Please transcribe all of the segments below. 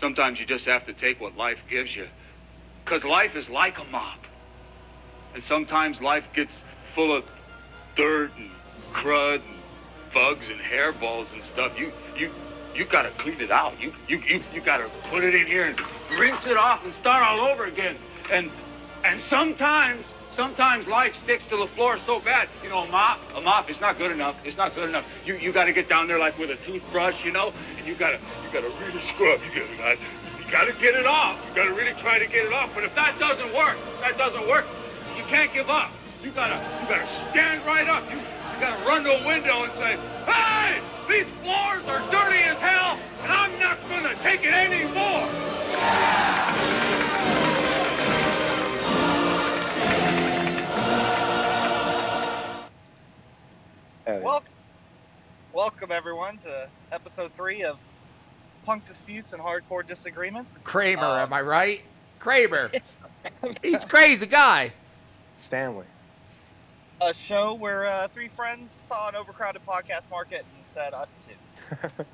sometimes you just have to take what life gives you. Because life is like a mop. And sometimes life gets full of dirt and crud and bugs and hairballs and stuff. You, you, you gotta clean it out. You, you, you, you gotta put it in here and rinse it off and start all over again. And, and sometimes, sometimes life sticks to the floor so bad. You know, a mop, a mop is not good enough. It's not good enough. You, you gotta get down there like with a toothbrush, you know, and you gotta, you gotta really scrub. You gotta, uh, you gotta get it off. You gotta really try to get it off. But if that doesn't work, that doesn't work, you can't give up. You gotta, you gotta stand right up. You, you gotta run to a window and say, "Hey, these floors are dirty as hell, and I'm not gonna take it anymore." Welcome, welcome everyone to episode three of Punk Disputes and Hardcore Disagreements. Kramer, Uh, am I right? Kramer. He's crazy guy. Stanley. a show where uh, three friends saw an overcrowded podcast market and said us too.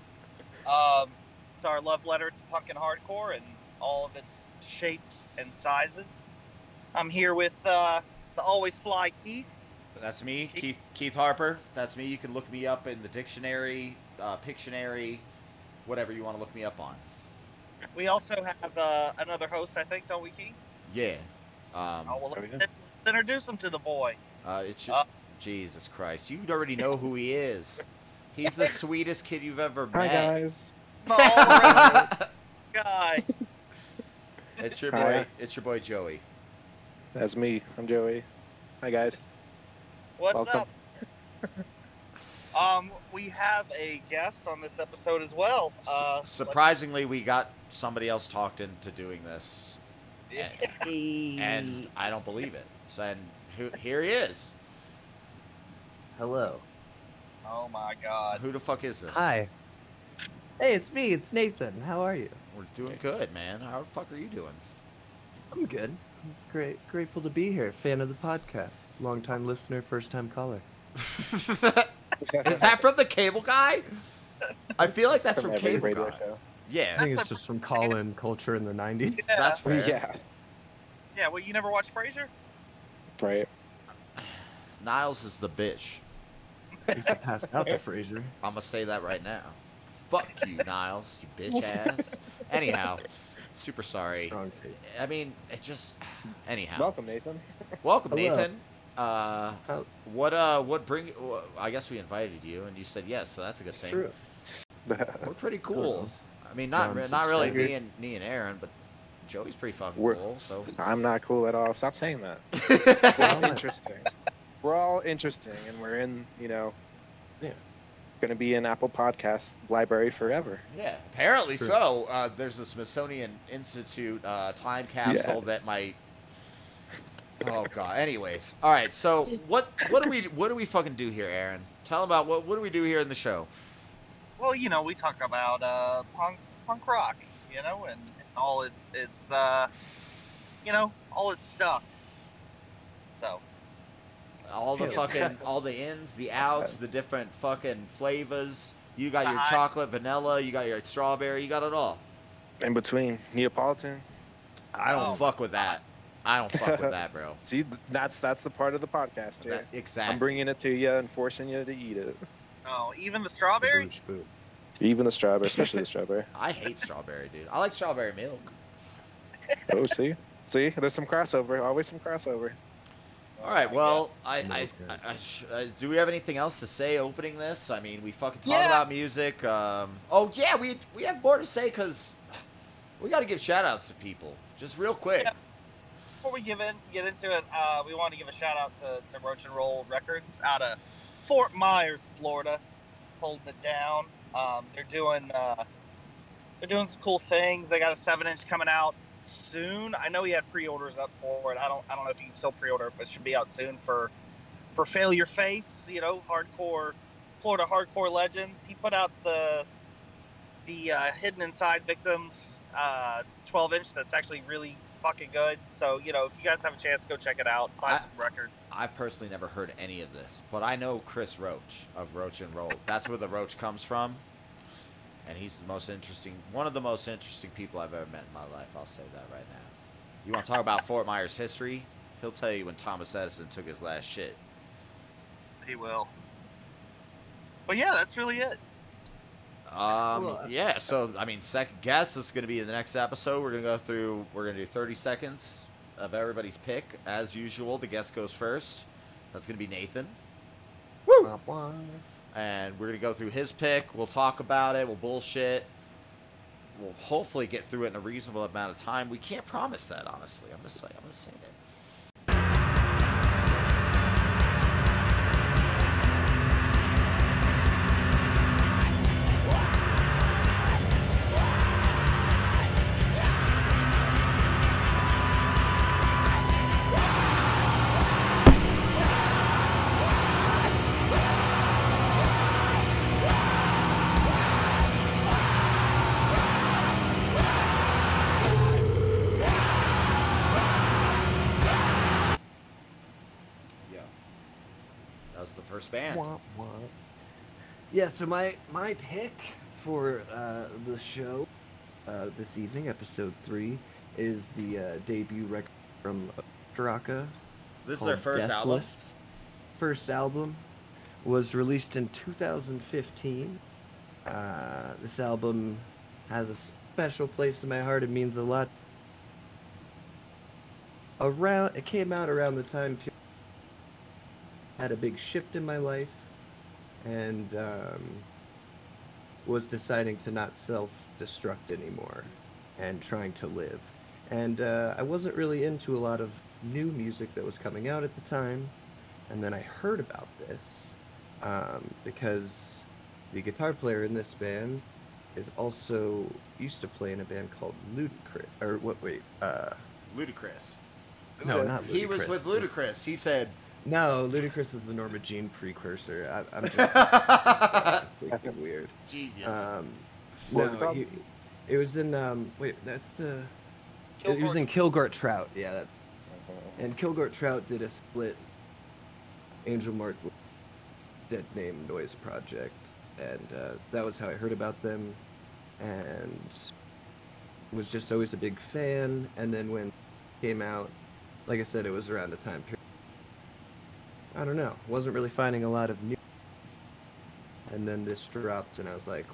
um, it's our love letter to punk and hardcore and all of its shapes and sizes. I'm here with uh, the always fly Keith. That's me, Keith Keith Harper. That's me. You can look me up in the dictionary, uh, Pictionary, whatever you want to look me up on. We also have uh, another host, I think, don't we, Keith? Yeah. Um, Oh, well, There we let's introduce him to the boy. uh, it's uh, Jesus Christ. You already know who he is. He's the sweetest kid you've ever Hi met. guys. The all-around guy. It's your Hi. boy. It's your boy Joey. That's me. I'm Joey. Hi guys. What's Welcome. up? Um, we have a guest on this episode as well. S- Uh, surprisingly, we got somebody else talked into doing this, let's- and I don't believe it. So, and who, here he is. Hello. oh my God! Who the fuck is this? Hi. Hey, it's me. It's Nathan. How are you? We're doing good, man. How the fuck are you doing? I'm good. I'm great. Grateful to be here. Fan of the podcast. Long time listener, first time caller. Is that from the cable guy? I feel like that's from, every cable radio guy. show? Yeah, I think it's just from call-in culture in the 90s. Yeah, that's fair. Yeah. yeah. Well, you never watched Frasier? Right. Niles is the bitch. I used to pass out to Frasier. I'm gonna say that right now. Fuck you, Niles, you bitch ass. Anyhow, super sorry. I mean, it just. Anyhow, Welcome, Nathan. welcome, Hello. Nathan. Uh, what uh, what bring? I guess we invited you, and you said yes, so that's a good It's thing. true. We're pretty cool. I mean, not re- not really me and me and Aaron, but Joey's pretty fucking We're- cool. So. I'm not cool at all. Stop saying that. We're all interesting. We're all interesting, and we're in, you know. Going to be in Apple Podcast library forever. Yeah, apparently so. Uh, there's the Smithsonian Institute uh, time capsule that might. Oh god. Anyways, all right. So what what do we what do we fucking do here, Aaron? Tell them about what what do we do here in the show? Well, you know, we talk about uh, punk punk rock, you know, and, and all its its uh, you know, all its stuff. So All the fucking all the ins, the outs, the different fucking flavors. You got your Uh-huh. chocolate, vanilla. You got your strawberry. You got it all. In between Neapolitan. I don't Oh. fuck with that. I don't fuck with that, bro. See, that's that's the part of the podcast here. That, exactly. I'm bringing it to you and forcing you to eat it. oh, even the strawberry. Even the strawberry, especially the strawberry. I hate strawberry, dude. I like strawberry milk. Oh, see, see, there's some crossover. Always some crossover. All right. Well, I, No, I. I, I uh, do we have anything else to say opening this? I mean, we fucking talk Yeah. about music. Um, oh yeah, we we have more to say because we got to give shout outs to people. Just real quick. Yeah. Before we give in, get into it, uh, we want to give a shout out to, to Roach and Roll Records out of Fort Myers, Florida, holding it down. Um, they're doing uh, they're doing some cool things. They got a seven inch coming out soon. I know he had pre-orders up for it. I don't I don't know if you can still pre-order it, but it should be out soon for for Failure Face. You know, hardcore Florida hardcore legends. He put out the the uh, Hidden Inside Victims uh, 12 inch. That's actually really fucking good. So you know, if you guys have a chance, go check it out. Buy I- some record. I've personally never heard any of this, but I know Chris Roach of Roach and Roll. That's where the Roach comes from. And he's the most interesting, one of the most interesting people I've ever met in my life. I'll say that right now. You want to talk about Fort Myers history? He'll tell you when Thomas Edison took his last shit. He will. But yeah, that's really it. Um, Well, yeah. So I mean, second guess is going to be in the next episode. We're going to go through. We're going to do 30 seconds of everybody's pick as usual. The guest goes first. That's going to be Nathan. Wah, wah. And we're gonna go through his pick. We'll talk about it. We'll bullshit. We'll hopefully get through it in a reasonable amount of time. We can't promise that, honestly. I'm gonna say. I'm gonna say that. First band. Wah, wah. Yeah, so my my pick for uh, the show uh, this evening, episode three, is the uh, debut record from Ostraca. This is their first album. First album was released in 2015. Uh, this album has a special place in my heart. It means a lot. Around, it came out around the time period had a big shift in my life, and um, was deciding to not self-destruct anymore, and trying to live. And uh, I wasn't really into a lot of new music that was coming out at the time, and then I heard about this um, because the guitar player in this band is also used to play in a band called Ludacris. Or what? Wait, uh, Ludacris. no, not Ludacris. He was with Ludacris. He said. No, Ludacris is the Norma Jean precursor. I, I'm just freaking weird. Genius. Um, What it no, called? he, it was in um. Wait, that's the. It was in Kilgore Trout. Yeah, that, and Kilgore Trout did a split. Angel Mark Dead Name Noise Project, and uh, that was how I heard about them, and was just always a big fan. And then when it came out, like I said, it was around the time period. I don't know, wasn't really finding a lot of new. And then this dropped, and I was like,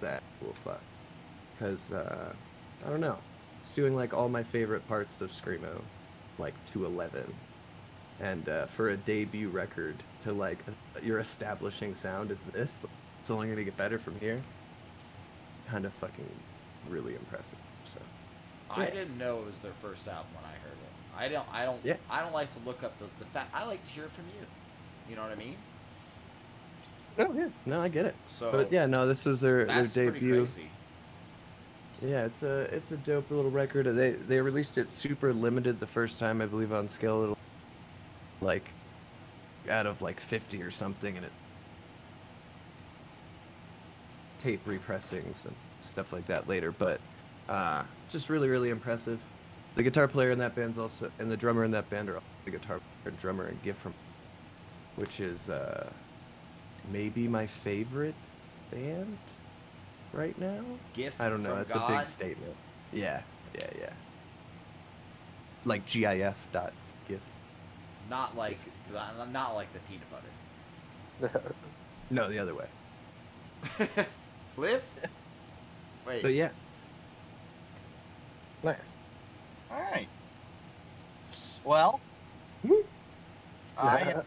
"That will fuck," because uh, I don't know, it's doing like all my favorite parts of screamo, like to eleven, and uh, for a debut record to like your establishing sound is this. It's only gonna get better from here. It's kind of fucking really impressive. So I yeah. didn't know it was their first album when I heard it. I don't. I don't. Yeah. I don't like to look up the the fact. I like to hear from you. You know what I mean? oh yeah, no, I get it. So. But yeah, no, this was their their That's debut. crazy. Yeah, it's a it's a dope little record. They they released it super limited the first time, I believe, on Skeletal, like out of like fifty or something, and it tape repressings and stuff like that later. But uh, just really really impressive. The guitar player in that band's also, and the drummer in that band are also the guitar player, drummer and gift from, which is uh, maybe my favorite band right now. Gift. I don't know. That's God. a big statement. Yeah, yeah, yeah. Like GIF dot GIF. Not like. Not like the peanut butter. No, the other way. Fliff. Wait. But yeah, nice. All right. Well, Woo. I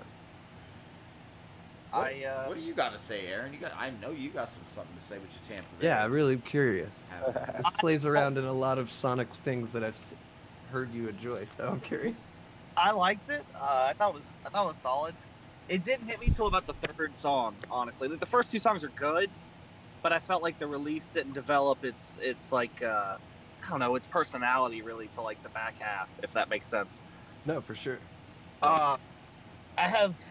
I uh, What do you got to say, Aaron? You got. I know you got some something to say with your Tampa. Bay. yeah, I'm really curious. This plays around in a lot of Sonic things that I've heard you enjoy, so I'm curious. I liked it. Uh, I thought it was I thought it was solid. It didn't hit me till about the third song, honestly. Like, the first two songs are good, but I felt like the release didn't develop its its like uh, I don't know its personality really to like the back half, if that makes sense. No, for sure. Uh, I have.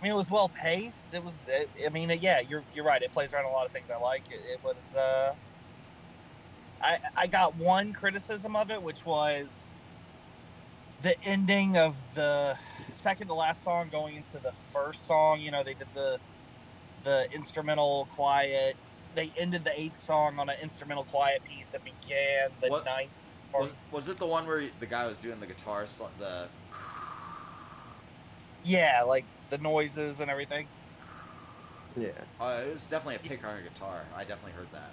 I mean, it was well paced. It was. It, I mean, yeah, you're you're right. It plays around a lot of things I like. It, it was. Uh, I I got one criticism of it, which was the ending of the second to last song going into the first song. You know, they did the the instrumental quiet they ended the eighth song on an instrumental quiet piece that began the What- ninth. Was, was it the one where the guy was doing the guitar, sl- the Yeah, like the noises and everything. Yeah. Uh, it was definitely a pick on a guitar. I definitely heard that.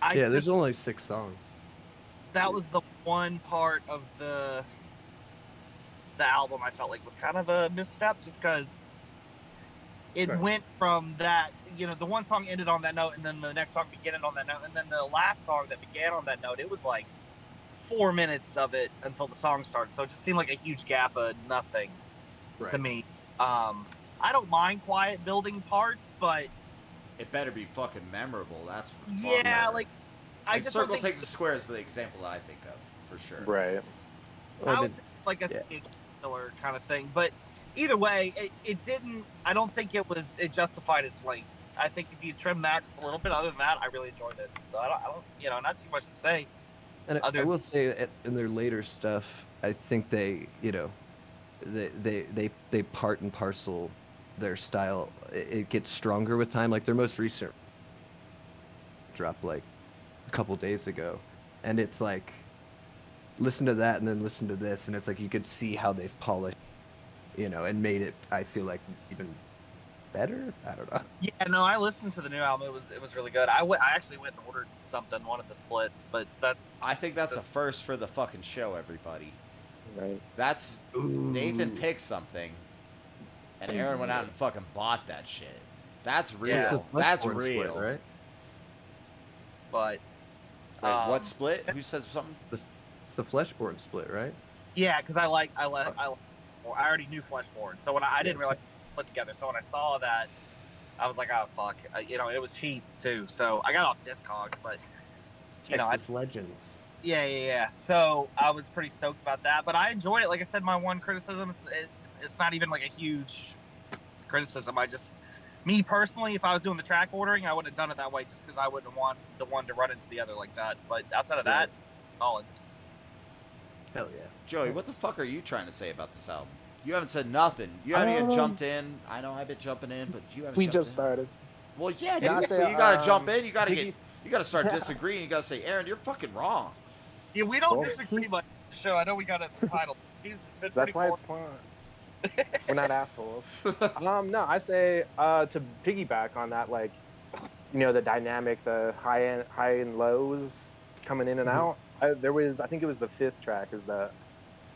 I yeah, there's only six songs. that was the one part of the the album I felt like was kind of a misstep, just because it Right. went from that. You know, the one song ended on that note, and then the next song began on that note, and then the last song that began on that note, it was like four minutes of it until the song started. So it just seemed like a huge gap of nothing to me. Um, I don't mind quiet building parts, but It better be fucking memorable. That's for fuck. yeah, like I Like, just Circle think takes the square is the example that I think of for sure. Right. Well, I I would mean, say it's like a yeah. killer kind of thing. But either way, it, it didn't. I don't think it was. It justified its length. I think if you trim that just a little bit, other than that, I really enjoyed it. So I don't. I don't you know, not too much to say. And I- I will say in their later stuff, I think they, you know, they they they, they part and parcel their style. It, it gets stronger with time. Like their most recent drop, like a couple days ago, and it's like listen to that and then listen to this, and it's like you could see how they've polished, you know, and made it. I feel like even better. I don't know. Yeah, no, I listened to the new album. It was it was really good. I went. I actually went and ordered something, one of the splits, but that's I think that's a first for the fucking show, everybody. Right. That's Nathan picked something, and Aaron went out and fucking bought that shit. That's real. Yeah. It's That's real. split, right? but Wait, Um, what split? Who says something? It's the Fleshborn split, right? yeah, because I like I like I like, well, I already knew Fleshborn, so when I, I didn't realize it put together. So when I saw that, I was like, oh fuck, I, you know, it was cheap too. So I got off Discogs, but you know, I, Legends. Yeah, yeah, yeah. So I was pretty stoked about that, but I enjoyed it. Like I said, my one criticism is it, it's not even like a huge criticism. I just, me personally, if I was doing the track ordering, I would have done it that way just because I wouldn't want the one to run into the other like that. But outside of that, solid. Hell yeah. Joey, what the fuck are you trying to say about this album? You haven't said nothing. You haven't even Um, jumped in. I know I've been jumping in, but you haven't. We just in. started. Well, yeah, Yeah, I say, you gotta um, jump in. You gotta get. You gotta start disagreeing. You gotta say, Aaron, you're fucking wrong. Yeah, we don't Well, disagree much. on the Show. I know we got a title. It's That's why cool. it's fun. We're not assholes. um, no, I say uh, to piggyback on that, like, you know, the dynamic, the high end, high and lows coming in and Mhm. out. I, there was, I think it was the fifth track, is the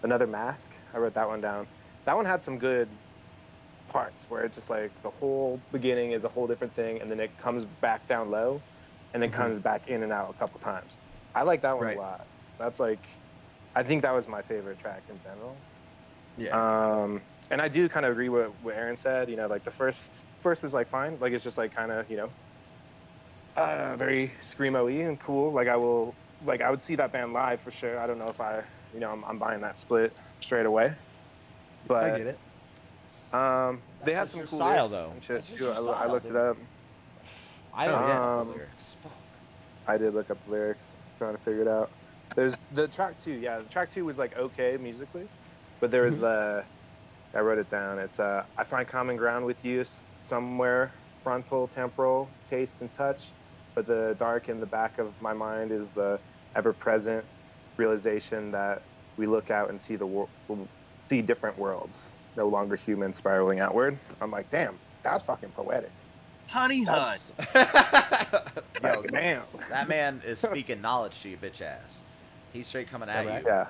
another mask. I wrote that one down. That one had some good parts where it's just like the whole beginning is a whole different thing, and then it comes back down low, and then Mhm. comes back in and out a couple times. I like that one Right. a lot. That's like, I think that was my favorite track in general. Yeah. Um, and I do kind of agree with what Aaron said. You know, like the first first was like fine, like it's just like kind of you know, uh, very screamo-y and cool. Like I will, like I would see that band live for sure. I don't know if I, you know, I'm, I'm buying that split straight away. I get it. um, they had some cool style, lyrics though. and just too. I, lo- I looked dude. it up. I don't know Um, the lyrics. Fuck. I did look up the lyrics, trying to figure it out. There's the track two, yeah. The track two was like okay musically, but there was Mhm. the I wrote it down. It's uh I find common ground with you s- somewhere frontal, temporal, taste and touch, but the dark in the back of my mind is the ever-present realization that we look out and see the world, see different worlds, no longer human spiraling outward. I'm like, damn, that's fucking poetic. Honey Hut. Yo, damn. that man is speaking knowledge to you, bitch ass. He's straight coming at Yeah, you. Yeah.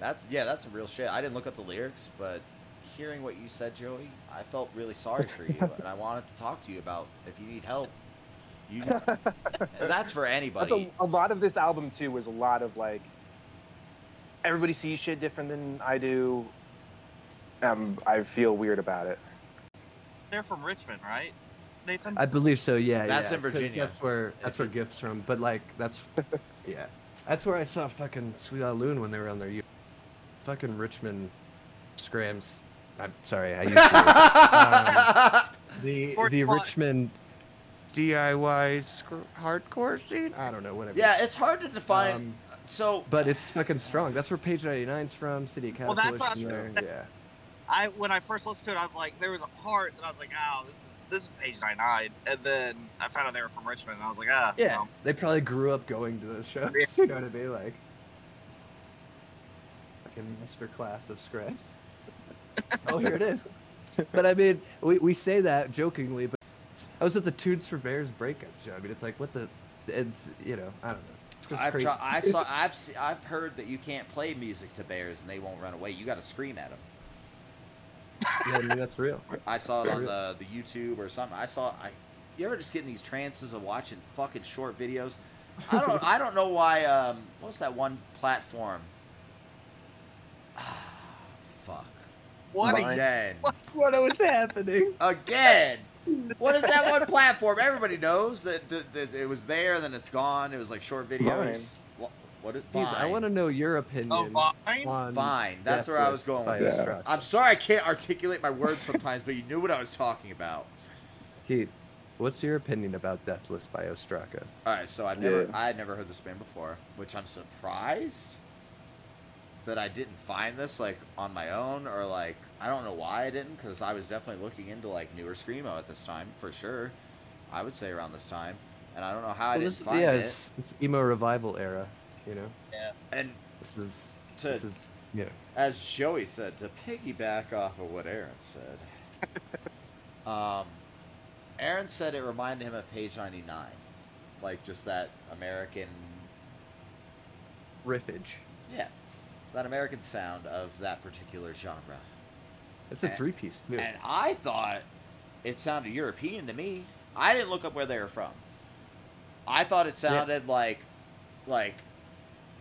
That's yeah, that's real shit. I didn't look up the lyrics, but hearing what you said, Joey, I felt really sorry for you, and I wanted to talk to you about if you need help. You, that's for That's anybody. a, a lot of this album too was a lot of like everybody sees shit different than I do. Um, I feel weird about it. They're from Richmond, right? Nathan. I believe so. Yeah. That's yeah, in 'cause Virginia. That's where that's where gifts from. But like that's yeah, that's where I saw fucking Sweet Out Loon when they were on their youth. Fucking Richmond scrams. I'm sorry. I used to. the Or the what? Richmond DIY scr- hardcore scene. I don't know whatever. yeah, it's hard to define. Um, so, but it's fucking strong. That's where Page 99's from. City of Well, that's what I-. Yeah. I when I first listened to it, I was like, there was a part that I was like, oh, this is this is page 99, and then I found out they were from Richmond, and I was like, ah, Yeah, no. they probably grew up going to those shows. Yeah. You know what I mean? Like, fucking master class of scripts oh, here it is. But I mean, we, we say that jokingly, but I was at the Tunes for Bears breakup show. I mean, it's like, what the? It's you know, I don't know. It's just I've crazy. tried, I saw I've se- I've heard that you can't play music to bears and they won't run away. You got to scream at them. yeah, I mean, that's real. I saw it on the the YouTube or something. I saw I. You ever just get in these trances of watching fucking short videos? I don't I don't know why. Um, what's that one platform? Ah, fuck. What? Vine. Again. What was happening? Again. What is that one platform? Everybody knows that, that, that it was there, and then it's gone. It was like short videos. Vine. What, what is Steve, Vine? I want to know your opinion. Oh, Vine? Vine. That's where I was going with this. Ostraca. I'm sorry I can't articulate my words sometimes, but you knew what I was talking about. Keith, what's your opinion about Deathless by Ostraca? All right, so I never, Yeah. I had never heard this band before, which I'm surprised that I didn't find this like on my own, or like I don't know why I didn't, because I was definitely looking into like newer screamo at this time for sure. I would say around this time, and I don't know how I Well, didn't this, find yeah, it. it's, it's emo revival era. You know, Yeah. And this is to this is yeah. as Joey said, to piggyback off of what Aaron said, um, Aaron said it reminded him of Page 99, like just that American, riffage. yeah, it's that American sound of that particular genre. It's a three piece too. And I thought it sounded European to me. I didn't look up where they were from. I thought it sounded like, like,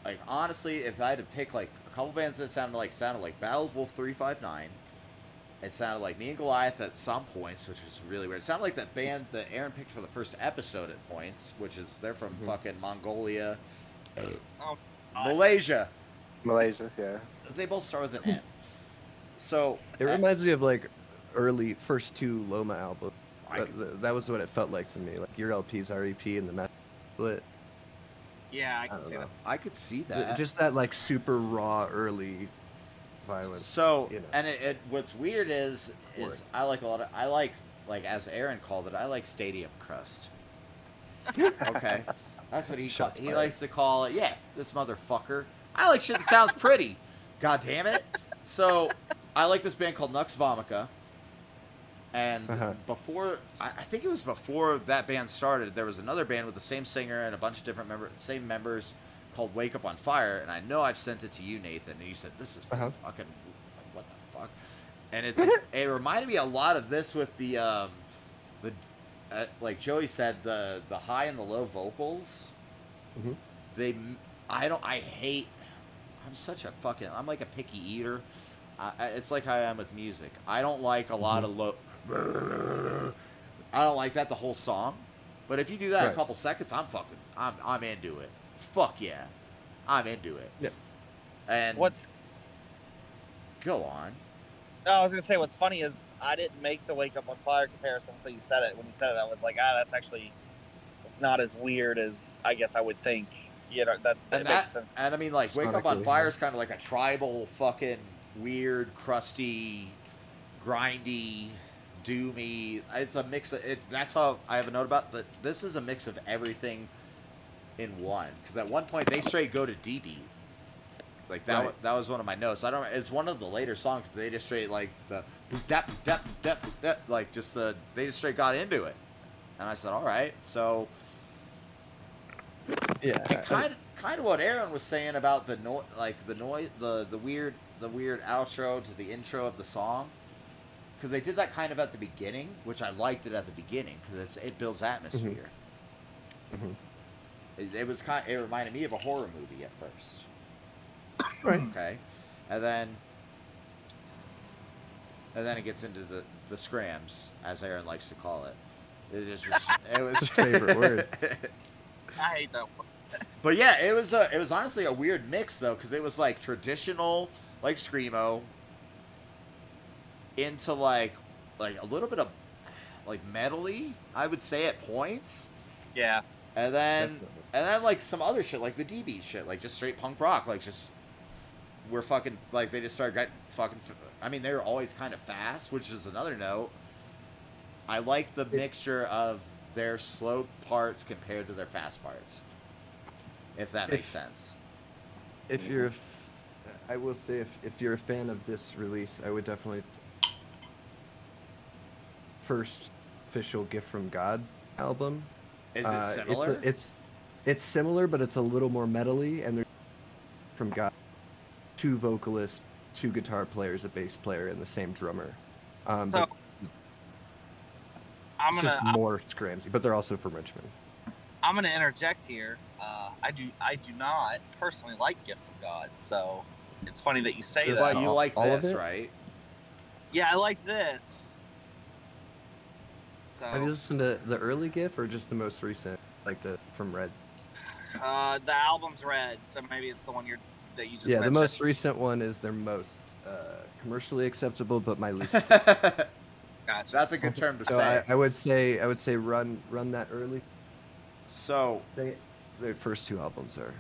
like honestly, if I had to pick like a couple bands that sounded like sounded like Battle of Wolf three five nine. It sounded like me and Goliath at some points, which was really weird. It sounded like that band that Aaron picked for the first episode at points, which is they're from Mhm. fucking Mongolia, Oh, Malaysia. Malaysia, yeah. They both start with an M. So it reminds me of like early first two Loma albums. That, that- was what it felt like to me. Like your LP's REP and the Master split. Yeah, I can see know. that. I could see that. Just that like super raw early violence. So you know. and it, it what's weird is is. I like a lot of I like like as Aaron called it I like stadium crust. okay, that's what he call, Shots he likes to call it. Yeah, this motherfucker. I like shit that sounds pretty. God damn it. So I like this band called Nux Vomica. And Uh-huh. before, I, I think it was before that band started, there was another band with the same singer and a bunch of different member, same members called Wake Up on Fire. And I know I've sent it to you, Nathan, and you said this is Uh-huh. fucking what the fuck. And it's it reminded me a lot of this with the um, the uh, like Joey said the the high and the low vocals. Mhm. They I don't I hate. I'm such a fucking I'm like a picky eater. I, I- it's like how I am with music. I don't like a lot of low. I don't like that the whole song. But if you do that a couple seconds, I'm fucking I'm I'm into it. Fuck yeah, I'm into it. Yeah. And What's go on? no, I was gonna say what's funny is I didn't make the wake up on fire comparison until you said it. When you said it, I was like, ah, that's actually it's not as weird as I guess I would think. You know that, that and makes sense. and I mean, like, Wake Up on Fire is kind of like a tribal, fucking weird, crusty, grindy, doomy. It's a mix of it. That's how I have a note about that. This is a mix of everything in one. Because at one point they straight go to D beat. Like that. Right. That was one of my notes. I don't. It's one of the later songs, but they just straight like the dap dap dap dap, like just the they just straight got into it. And I said, all right, so yeah. kind of kind of what Aaron was saying about the noise, like the noise the the weird the weird outro to the intro of the song because they did that kind of at the beginning which I liked it at the beginning because it builds atmosphere Mhm. it, it was kind it reminded me of a horror movie at first Right. okay and then and then it gets into the the scrams as Aaron likes to call it it just was, it was His favorite word. I hate that. One. But yeah, it was a, it was honestly a weird mix though, because it was like traditional, like screamo, into like, like a little bit of, like metally, I would say at points, Yeah, and then Definitely. and then like some other shit, like the DB shit, like just straight punk rock, like just we're fucking like they just started getting fucking I mean, they were always kind of fast, which is another note. I like the mixture of their slow parts compared to their fast parts. If that If- makes sense. If you're, a f- I will say, if, if you're a fan of this release, I would definitely first official gift from God album. Is Uh, it it's a- similar? It's, it's similar, but it's a little more metally, and there's from God, two vocalists, two guitar players, a bass player, and the same drummer. Um, So, but I'm it's gonna just more Scramsy, but they're also from Richmond. I'm gonna interject here. Uh, I do I do not personally like Gift from God, so it's funny that you say But that. but you like all this, right? Yeah, I like this. So Have you listened to the early GIF or just the most recent, like the from Red? uh, the album's red, so maybe it's the one you're that you just yeah, the most recent one is their most uh, commercially acceptable, but my least. Gotcha. That's a good term to so say. I, I would say I would say run run that early. so They, their first two albums are.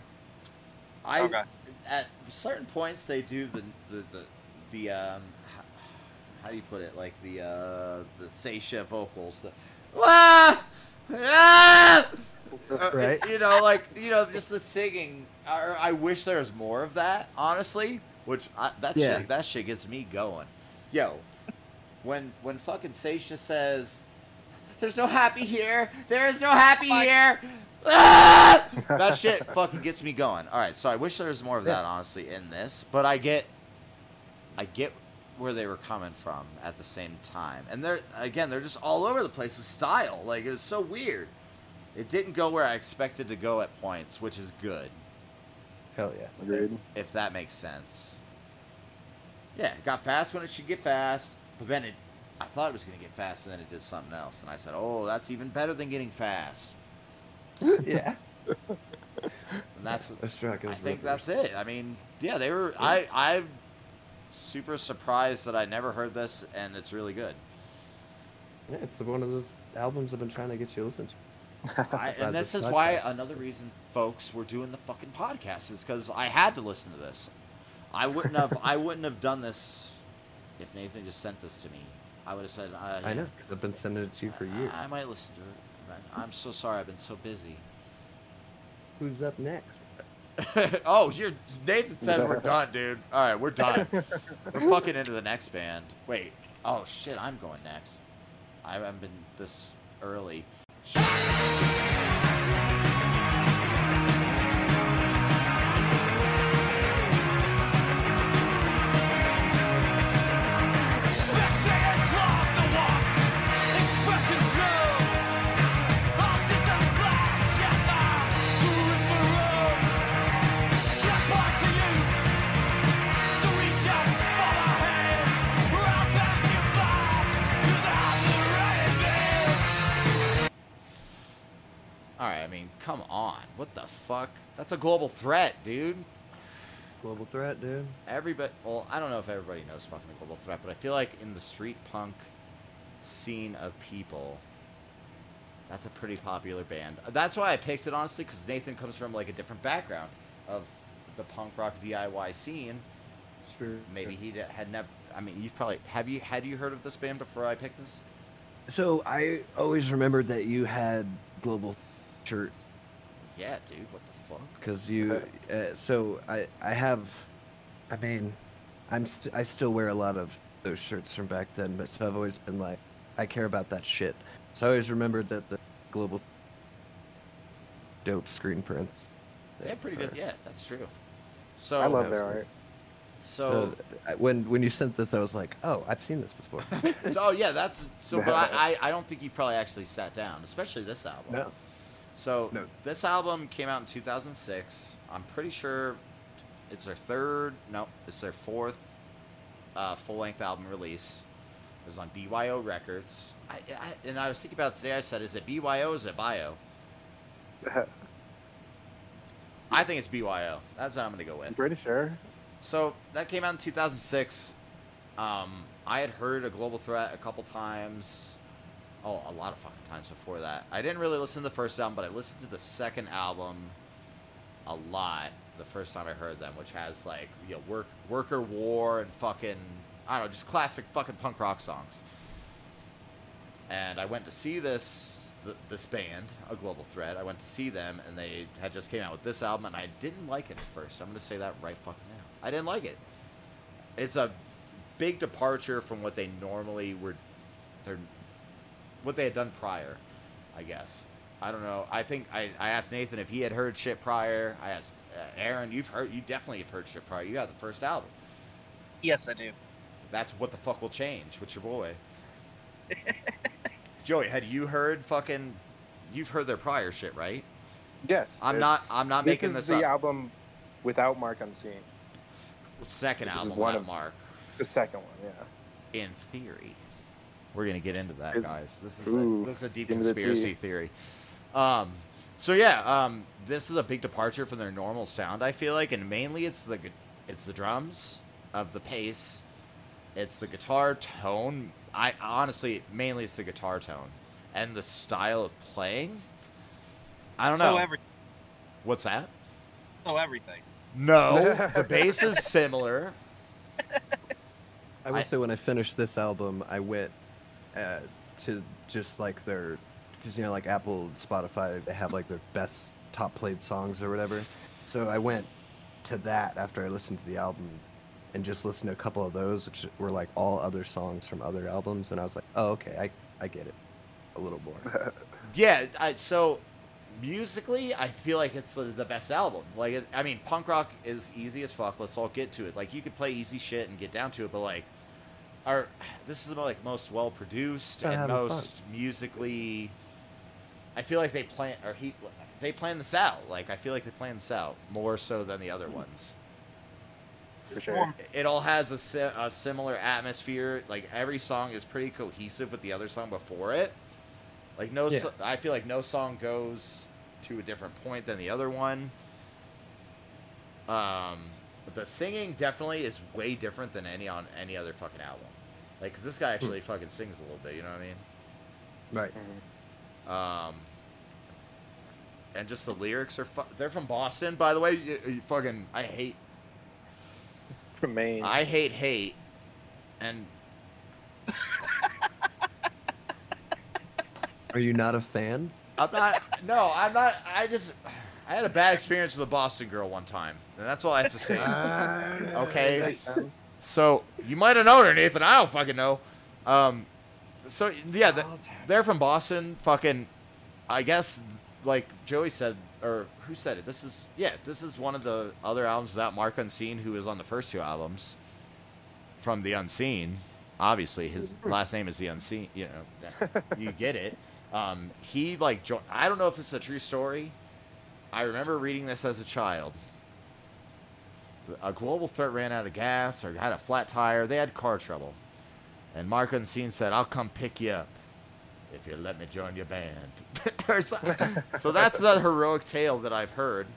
I Okay. At certain points they do the the the, the um h- how do you put it like the uh the Saetia vocals the Wah! Ah! Uh, Right. you know like you know just the singing I, I wish there was more of that honestly which I, that Yeah. shit that shit gets me going yo when when fucking Saetia says there's no happy here there is no happy Oh here Ah! that shit fucking gets me going. All right, so I wish there was more of that honestly in this, but I get, I get where they were coming from at the same time, and they're again they're just all over the place with style. Like it was so weird. It didn't go where I expected to go at points, which is good Hell yeah. Agreed. if that makes sense. Yeah, it got fast when it should get fast, but then it, I thought it was gonna get fast, and then it did something else, and I said, oh, that's even better than getting fast, yeah. and that's That's track I think that's it. I mean, yeah, they were. I I'm super surprised that I never heard this, and it's really good. Yeah, it's one of those albums I've been trying to get you to listen to. I, and this this is why another reason, folks, we're doing the fucking podcast is because I had to listen to this. I wouldn't have. I wouldn't have done this if Nathan just sent this to me. I would have said, uh, I know, because I've been sending it to you for years. I might listen to it. I'm so sorry. I've been so busy. Who's up next? oh, you're Nathan says we're done, dude. All right, we're done. we're fucking into the next band. Wait. Oh shit, I'm going next. I haven't been this early. Spectators come on. What the fuck? That's a global threat, dude. Global Threat, dude. Everybody, well, I don't know if everybody knows fucking the global threat, but I feel like in the street punk scene of people, that's a pretty popular band. That's why I picked it honestly, because Nathan comes from like a different background of the punk rock DIY scene. True. Maybe he had never. I mean, you've probably have you had you heard of this band before I picked this? So I always remembered that you had Global shirt Yeah, dude. What the fuck? because you. Uh, so I I have, I mean, I'm st- I still wear a lot of those shirts from back then, but so I've always been like, I care about that shit. So I always remembered that the Global dope screen prints. Yeah, pretty good. Yeah, that's true. So I love their was art. So, So when when you sent this, I was like, oh, I've seen this before. so oh yeah, that's so. But I, I, I don't think you probably actually sat down, especially this album. no. So No. this album came out in 2006. I'm pretty sure it's their third. No, it's their fourth uh, full-length album release. It was on BYO Records. I, I, and I was thinking about it today. I said, is it BYO? Or is it Bio? I think it's BYO. That's what I'm gonna go with. I'm pretty sure. So that came out in 2006. Um, I had heard a Global Threat a couple times. Oh, a lot of fucking times before that. I didn't really listen to the first album, but I listened to the second album a lot. The first time I heard them, which has like you know work worker war and fucking I don't know, just classic fucking punk rock songs. And I went to see this th- this band, a Global Threat. I went to see them, and they had just came out with this album, and I didn't like it at first. I'm gonna say that right fucking now. I didn't like it. It's a big departure from what they normally were, they're, what they had done prior, I guess. I don't know. I think I, I asked Nathan if he had heard shit prior. I asked uh, Aaron, you've heard, you definitely have heard shit prior. You got the first album. Yes, I do. That's what the fuck will change with your boy. Joey, had you heard fucking? You've heard their prior shit, right? Yes. I'm not- I'm not this making is this the up. album without Mark Unseen. Second This album, one that of- Mark. The second one, yeah. In theory, we're gonna get into that, guys. This is a, this is a deep into the conspiracy theory. Um, so yeah, um, this is a big departure from their normal sound. I feel like, and mainly it's the it's the drums of the pace, it's the guitar tone. I honestly, mainly it's the guitar tone and the style of playing. I don't so know. Every, What's that? so everything. No, the bass is similar. I will I- say when I finished this album, I went uh, to just like their, because you know like Apple, Spotify, they have like their best top played songs or whatever. So I went to that after I listened to the album, and just listened to a couple of those, which were like all other songs from other albums, and I was like, oh okay, I I get it a little more. Yeah, I, so musically, I feel like it's the, the best album. Like, it, I mean, punk rock is easy as fuck. Let's all get to it. Like, you could play easy shit and get down to it, but like, our this is the like most well produced and having fun. most musically. I feel like they plan or he they plan this out. Like, I feel like they plan this out more so than the other ones. For sure. It all has a, si- a similar atmosphere. Like every song is pretty cohesive with the other song before it. Like no, Yeah. so- I feel like no song goes to a different point than the other one. Um, the singing definitely is way different than any on any other fucking album. Like, 'cause this guy actually fucking sings a little bit. You know what I mean? right. Um, and just the lyrics are fu- they're from Boston, by the way. You, you fucking I hate From Maine. I hate hate, and Are you not a fan? I'm not. no, I'm not. I just. I had a bad experience with a Boston girl one time, and that's all I have to say. Okay. So you might have known her, Nathan. I don't fucking know. Um, so yeah, th- they're from Boston. Fucking, I guess, like Joey said, or who said it? This is yeah. This is one of the other albums without Mark Unseen, who was on the first two albums. From the Unseen, obviously his last name is the Unseen. You know, you get it. Um, he like jo- I don't know if it's a true story. I remember reading this as a child a global threat ran out of gas or had a flat tire. They had car trouble. And Mark Unseen said, I'll come pick you up if you let me join your band. So, so that's the heroic tale that I've heard.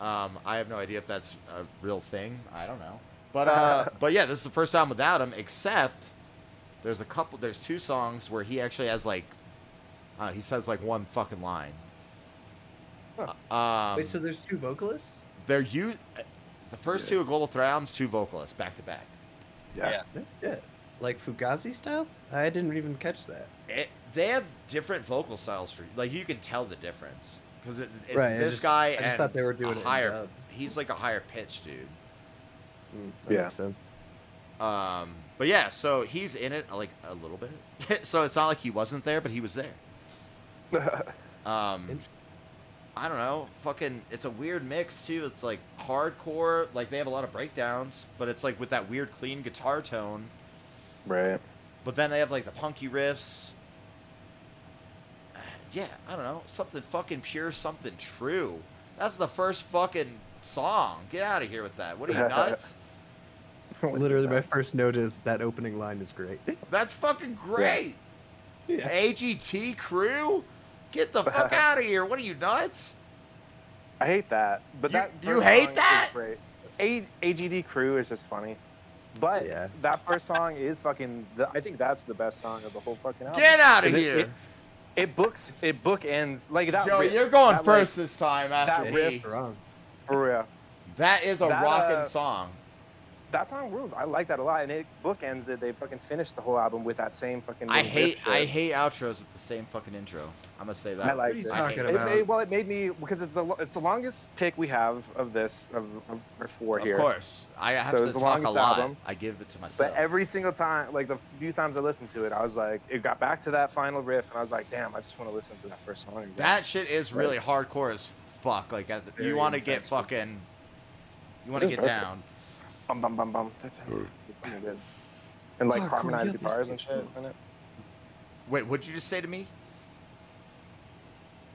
Um, I have no idea if that's a real thing. I don't know. But uh, but yeah, this is the first time without him, except there's a couple, there's two songs where he actually has like, uh, he says like one fucking line. Um, Wait, so there's two vocalists? they're you. The first two Global Threat albums, two vocalists back to back. Yeah. Yeah. Yeah. Like Fugazi style? I didn't even catch that. It, they have different vocal styles for like you can tell the difference because it, it's Right, I this just- guy I just and thought they were doing a higher. dub. He's like a higher pitch dude. Mm, that Yeah. makes sense. Um, but yeah, so he's in it like a little bit. so it's not like he wasn't there, but he was there. Um, Interesting. I don't know. Fucking, it's a weird mix too. It's like hardcore. Like they have a lot of breakdowns, but it's like with that weird clean guitar tone. right. But then they have like the punky riffs. Yeah, I don't know. Something fucking pure, something true. That's the first fucking song. Get out of here with that. What are you nuts? Literally, my first note is that opening line is great. That's fucking great. Yeah. AGT crew? Get the fuck out of here. What are you nuts? I hate that. But You- that you hate song is that? Great. A- AGD Crew is just funny. But Yeah. that first song is fucking. The, I think that's the best song of the whole fucking album. Get out of here. It, it books. It bookends like that. Joe, riff- you're going that, first this time after that me. riff- for real. That is a that, rockin' uh, song. That song rules. I like that a lot, and it bookends that They fucking finished the whole album with that same fucking. I hate I hate outros with the same fucking intro. I'm gonna say that. I like What are you it. talking It about? made, well, it made me because it's the it's the longest pick we have of this of, of our four Of course, I have So to it's talk a longest lot. album. I give it to myself. But every single time, like the few times I listened to it, I was like, it got back to that final riff, and I was like, damn, I just want to listen to that first song again. that shit is really hardcore as fuck. Like the- you want to get fucking, you want to get perfect. down. Bum bum bum bum. Good. And like Oh, harmonized Cornelius guitars and shit in it. Wait, what'd you just say to me?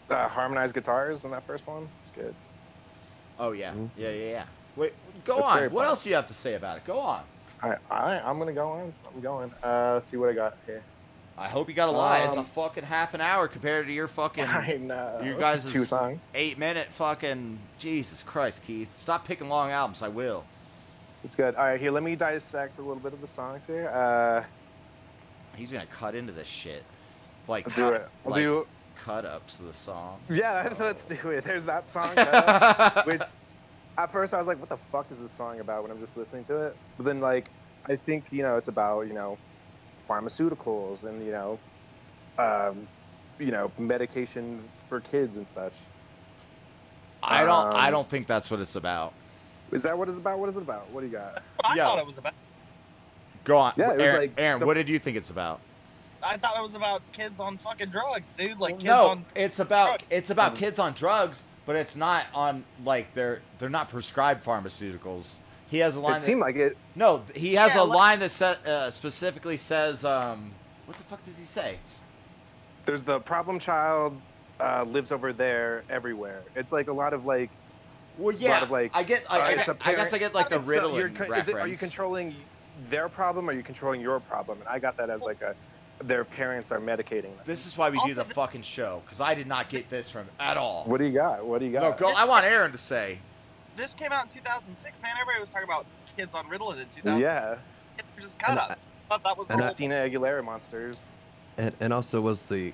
Uh, harmonized guitars in that first one. It's good. Oh yeah, Mhm. yeah, yeah, yeah. Wait, go It's on. What fun. else do you have to say about it? Go on. All right, all right, I'm gonna go on. I'm going. Uh, let's see what I got here. I hope you got a lie. it's a Um, fucking half an hour compared to your fucking I know. you It's guys' two songs. eight minute fucking Jesus Christ, Keith. Stop picking long albums. I will. It's good. All right, here. Let me dissect a little bit of the songs here. Uh, He's gonna cut into this shit. Like I'll do it. I'll like do. cut ups of the song. Yeah, let's do it. There's that song. uh, which at first I was like, what the fuck is this song about when I'm just listening to it? But then like I think, you know, it's about, you know, pharmaceuticals and, you know, um, you know, medication for kids and such. I don't. I Um, don't think that's what it's about. Is that what it's about? What is it about? What do you got? I Yeah. thought it was about. Go on. Yeah, it was Aaron, like Aaron the- what did you think it's about? I thought it was about kids on fucking drugs, dude. Like kids no, on. it's about drugs. it's about Um, kids on drugs, but it's not on like they're they're not prescribed pharmaceuticals. He has a line. It that- seemed like it. no, he has Yeah, a let- line that sa- uh, specifically says, um, "What the fuck does he say?" There's the problem child uh, lives over there everywhere. It's like a lot of like. Well, lot yeah, of, like, I get. I, uh, I, it's get- a I guess I get like the So you're Ritalin co- is reference. it- are you controlling their problem or are you controlling your problem? And I got that as like a their parents are medicating them. this is why we do the fucking show because I did not get this from at all. What do you got? What do you got? No, go. I want Aaron to say. This came out in 2006, man. Everybody was talking about kids on Ritalin in 2006. Yeah, just cut ups. thought that was and whole. Christina Aguilera monsters. And, and also was the it was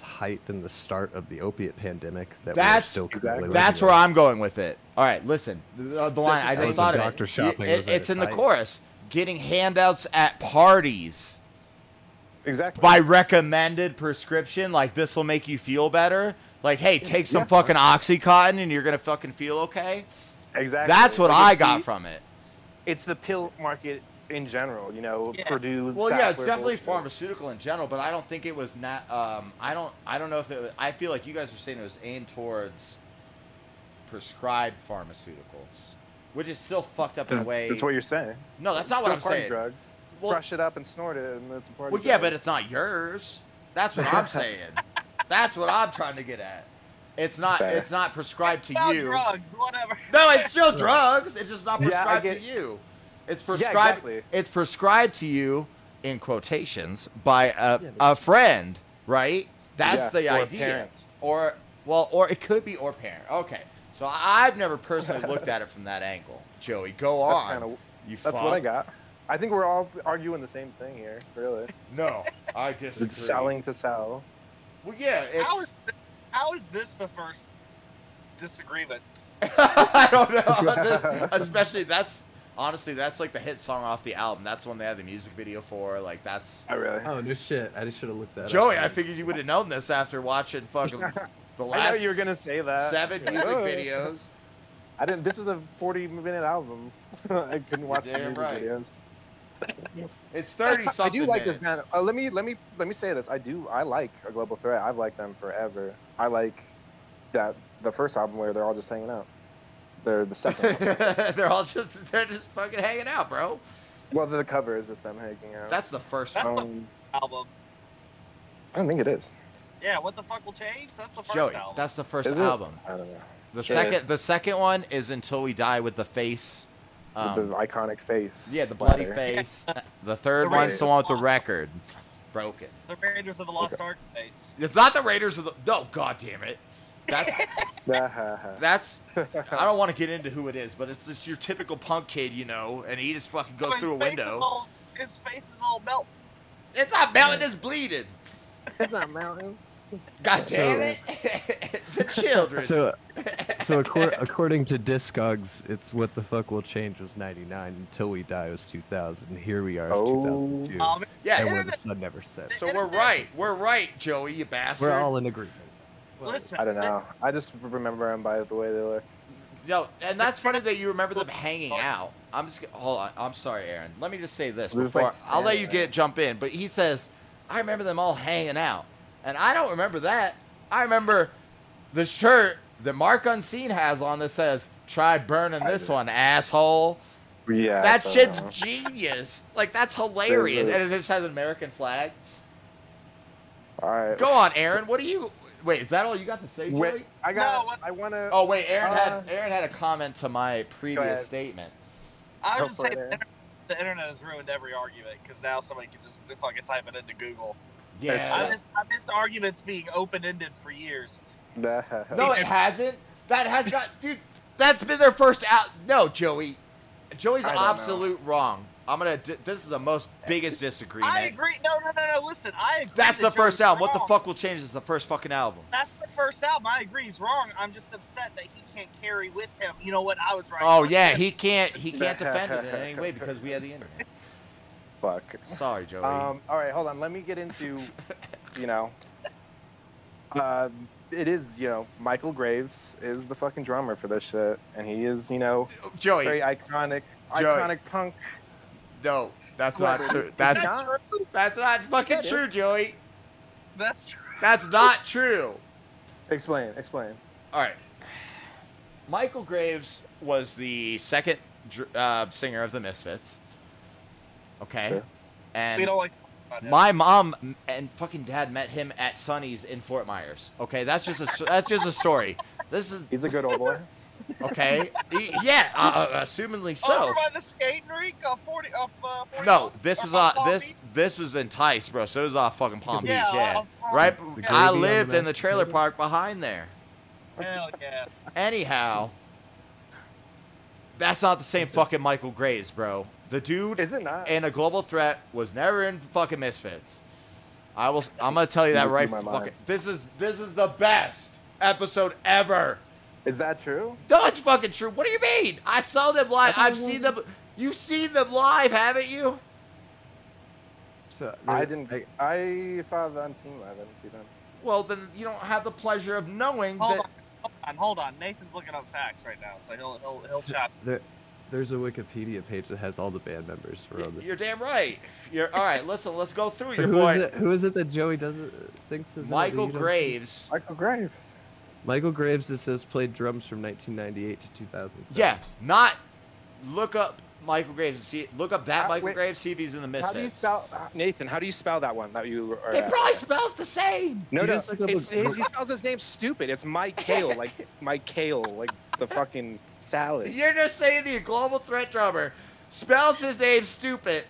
height and the start of the opiate pandemic that That's- we're still Exactly. That's where. I'm going with it. All right, listen. The, the line I just thought of doctor it. shopping It- was at it's its in the chorus. Getting handouts at parties Exactly. by recommended prescription. Like this will make you feel better. Like, hey, take some Yeah. fucking oxycontin and you're gonna fucking feel okay. exactly. That's what Like, I got the- from it. It's the pill market in general. You know, Yeah. Purdue. Well, yeah, it's definitely bullshit. pharmaceutical in general, but I don't think it was not. Um, I don't. I don't know if it. Was, I feel like you guys are saying it was aimed towards prescribed pharmaceuticals, which is still fucked up in a way. that's what you're saying. no, that's It's not what I'm saying. Drugs. Well- Crush it up and snort it, and it's a party. Well, yeah, but it's not yours. That's what I'm saying. That's what I'm trying to get at. It's not. Fair. It's not prescribed to About you. drugs, whatever. No, it's still drugs. It's just not Yeah, prescribed get- to you. It's Yeah, prescribed. exactly. It's prescribed to you in quotations by a, Yeah, a friend, right? That's Yeah, the or idea. parent. Or well, or it could be or parent. Okay, so I've never personally looked at it from that angle. Joey, go on. That's kind of. you That's fuck. what I got. I think we're all arguing the same thing here. Really, No, I disagree. it's selling to sell. Well, yeah, How it's. is, how is this the first disagreement? I don't know. This- Especially that's honestly that's like the hit song off the album. That's one they had the music video for. Like that's I really. Oh no shit! I just should have looked that Joey. up. I figured you would have known this after watching fucking the last. I know you were gonna say that. seven music Oh. videos. I didn't. This was a 40 minute album. I couldn't watch the Damn music right. videos. It's thirty something. I do like minutes. this band. Uh, let me let me let me say this. I do. I like a global threat. I've liked them forever. I like that the first album where they're all just hanging out. They're the second. one. they're all just they're just fucking hanging out, bro. well, the cover is just them hanging out. That's the first That's one. the um, album. I don't think it is. Yeah, what the fuck will change? That's the first Joey, album. that's the first Is it? album. I don't know. The Shit. second the second one is Until We Die with the face. With the Um, iconic face. yeah, the bloody splatter. face. The third The one's the one with the record. Broken. the Raiders of the Lost Ark space. It's not the Raiders of the. No, god damn it. That's that's. I don't want to get into who it is, but it's just your typical punk kid, you know, and he just fucking goes his through a window. all- his face is all melt. It's not melting, it's bleeding. it's not melting. God damn it. the children. So So accor- according to Discogs, it's what the fuck will change was 99 until we die was 2000. Here we are, it's Oh. 2002. Um, Yeah, and where the sun never sets. So we're right. We're right, Joey, you bastard. We're all in agreement. Listen, I don't know. I just remember them by the way they look. No, and that's funny that you remember them hanging out. I'm just hold on. I'm sorry, Aaron. Let me just say this It before like I'll let you get jump in. But he says, I remember them all hanging out, and I don't remember that. I remember the shirt that Mark Unseen has on that says, "Try burning this one, asshole." Yeah. that shit's uh, genius. Like that's hilarious, There's and it just has an American flag. All right. Go on, Aaron. What do you? Wait, is that all you got to say, Joey? Wait, I got. No, what- I want to. Oh wait, Aaron Uh, had Aaron had a comment to my previous statement. I Go was just saying the internet, the internet has ruined every argument because now somebody can just fucking type it into Google. Yeah. I miss, I miss arguments being open ended for years. No, it hasn't. That has not, dude. That's been their first out. No, Joey. Joey's I don't know. absolute wrong. I'm gonna. This is the most biggest disagreement. I agree. No, no, no, no. Listen, I agree. That's that the first Joey's album. What the fuck will change is the first fucking album. That's the first album. I agree. He's wrong. I'm just upset that he can't carry with him. You know what? I was right. Oh yeah, he can't. He can't defend it in any way because we have the internet. Fuck. Sorry, Joey. Um. All right. Hold on. Let me get into. You know. Uh, it is. You know, Michael Graves is the fucking drummer for this shit, and he is. You know, Joey. very iconic, Joey. iconic punk. No, that's not true. That's not? true. that's not fucking That is. true, Joey. That's true. That's not true. Explain. Explain. All right. Michael Graves was the second uh, singer of the Misfits. Okay. Sure. And We don't like. my mom and fucking dad met him at Sonny's in Fort Myers. Okay, that's just a s- that's just a story. This is He's a good old boy. Okay. He- yeah, uh, uh, assumingly so. Over by the skating rink off 40. Uh, 40 No, this was off uh, this Beach? this was entice, bro. So it was off fucking Palm Yeah, Beach, yeah. off Right, I lived in the trailer park behind there. Hell yeah. Anyhow, that's not the same fucking Michael Graves, bro. The dude Is it not? in a global threat was never in fucking Misfits. I will. I'm gonna tell you that right. Fucking, this is this is the best episode ever. Is that true? No, it's fucking true. What do you mean? I saw them live. I've seen them. You've seen them live, haven't you? So, I didn't. I- I saw the unseen live. I didn't see them. Well, then you don't have the pleasure of knowing Hold that. on, hold on, hold on. Nathan's looking up facts right now, so he'll he'll he'll chat. there, there's a Wikipedia page that has all the band members for all the. You're damn right. You're all right. Listen, let's go through your Who boy is it? Who is it that Joey doesn't thinks is that Michael Graves. Michael Graves. Michael Graves. It says played drums from 1998 to 2007. Yeah, not look up Michael Graves. and See, look up that Uh, Michael wait. Graves. See if he's in the How do you spell Nathan? How do you spell that one that you? Are They at? probably spell it the same. No, You no. just look up It's, he spells his name stupid. It's Mike Kale, like Mike Kale, like the fucking salad. You're just saying the global threat drummer spells his name stupid.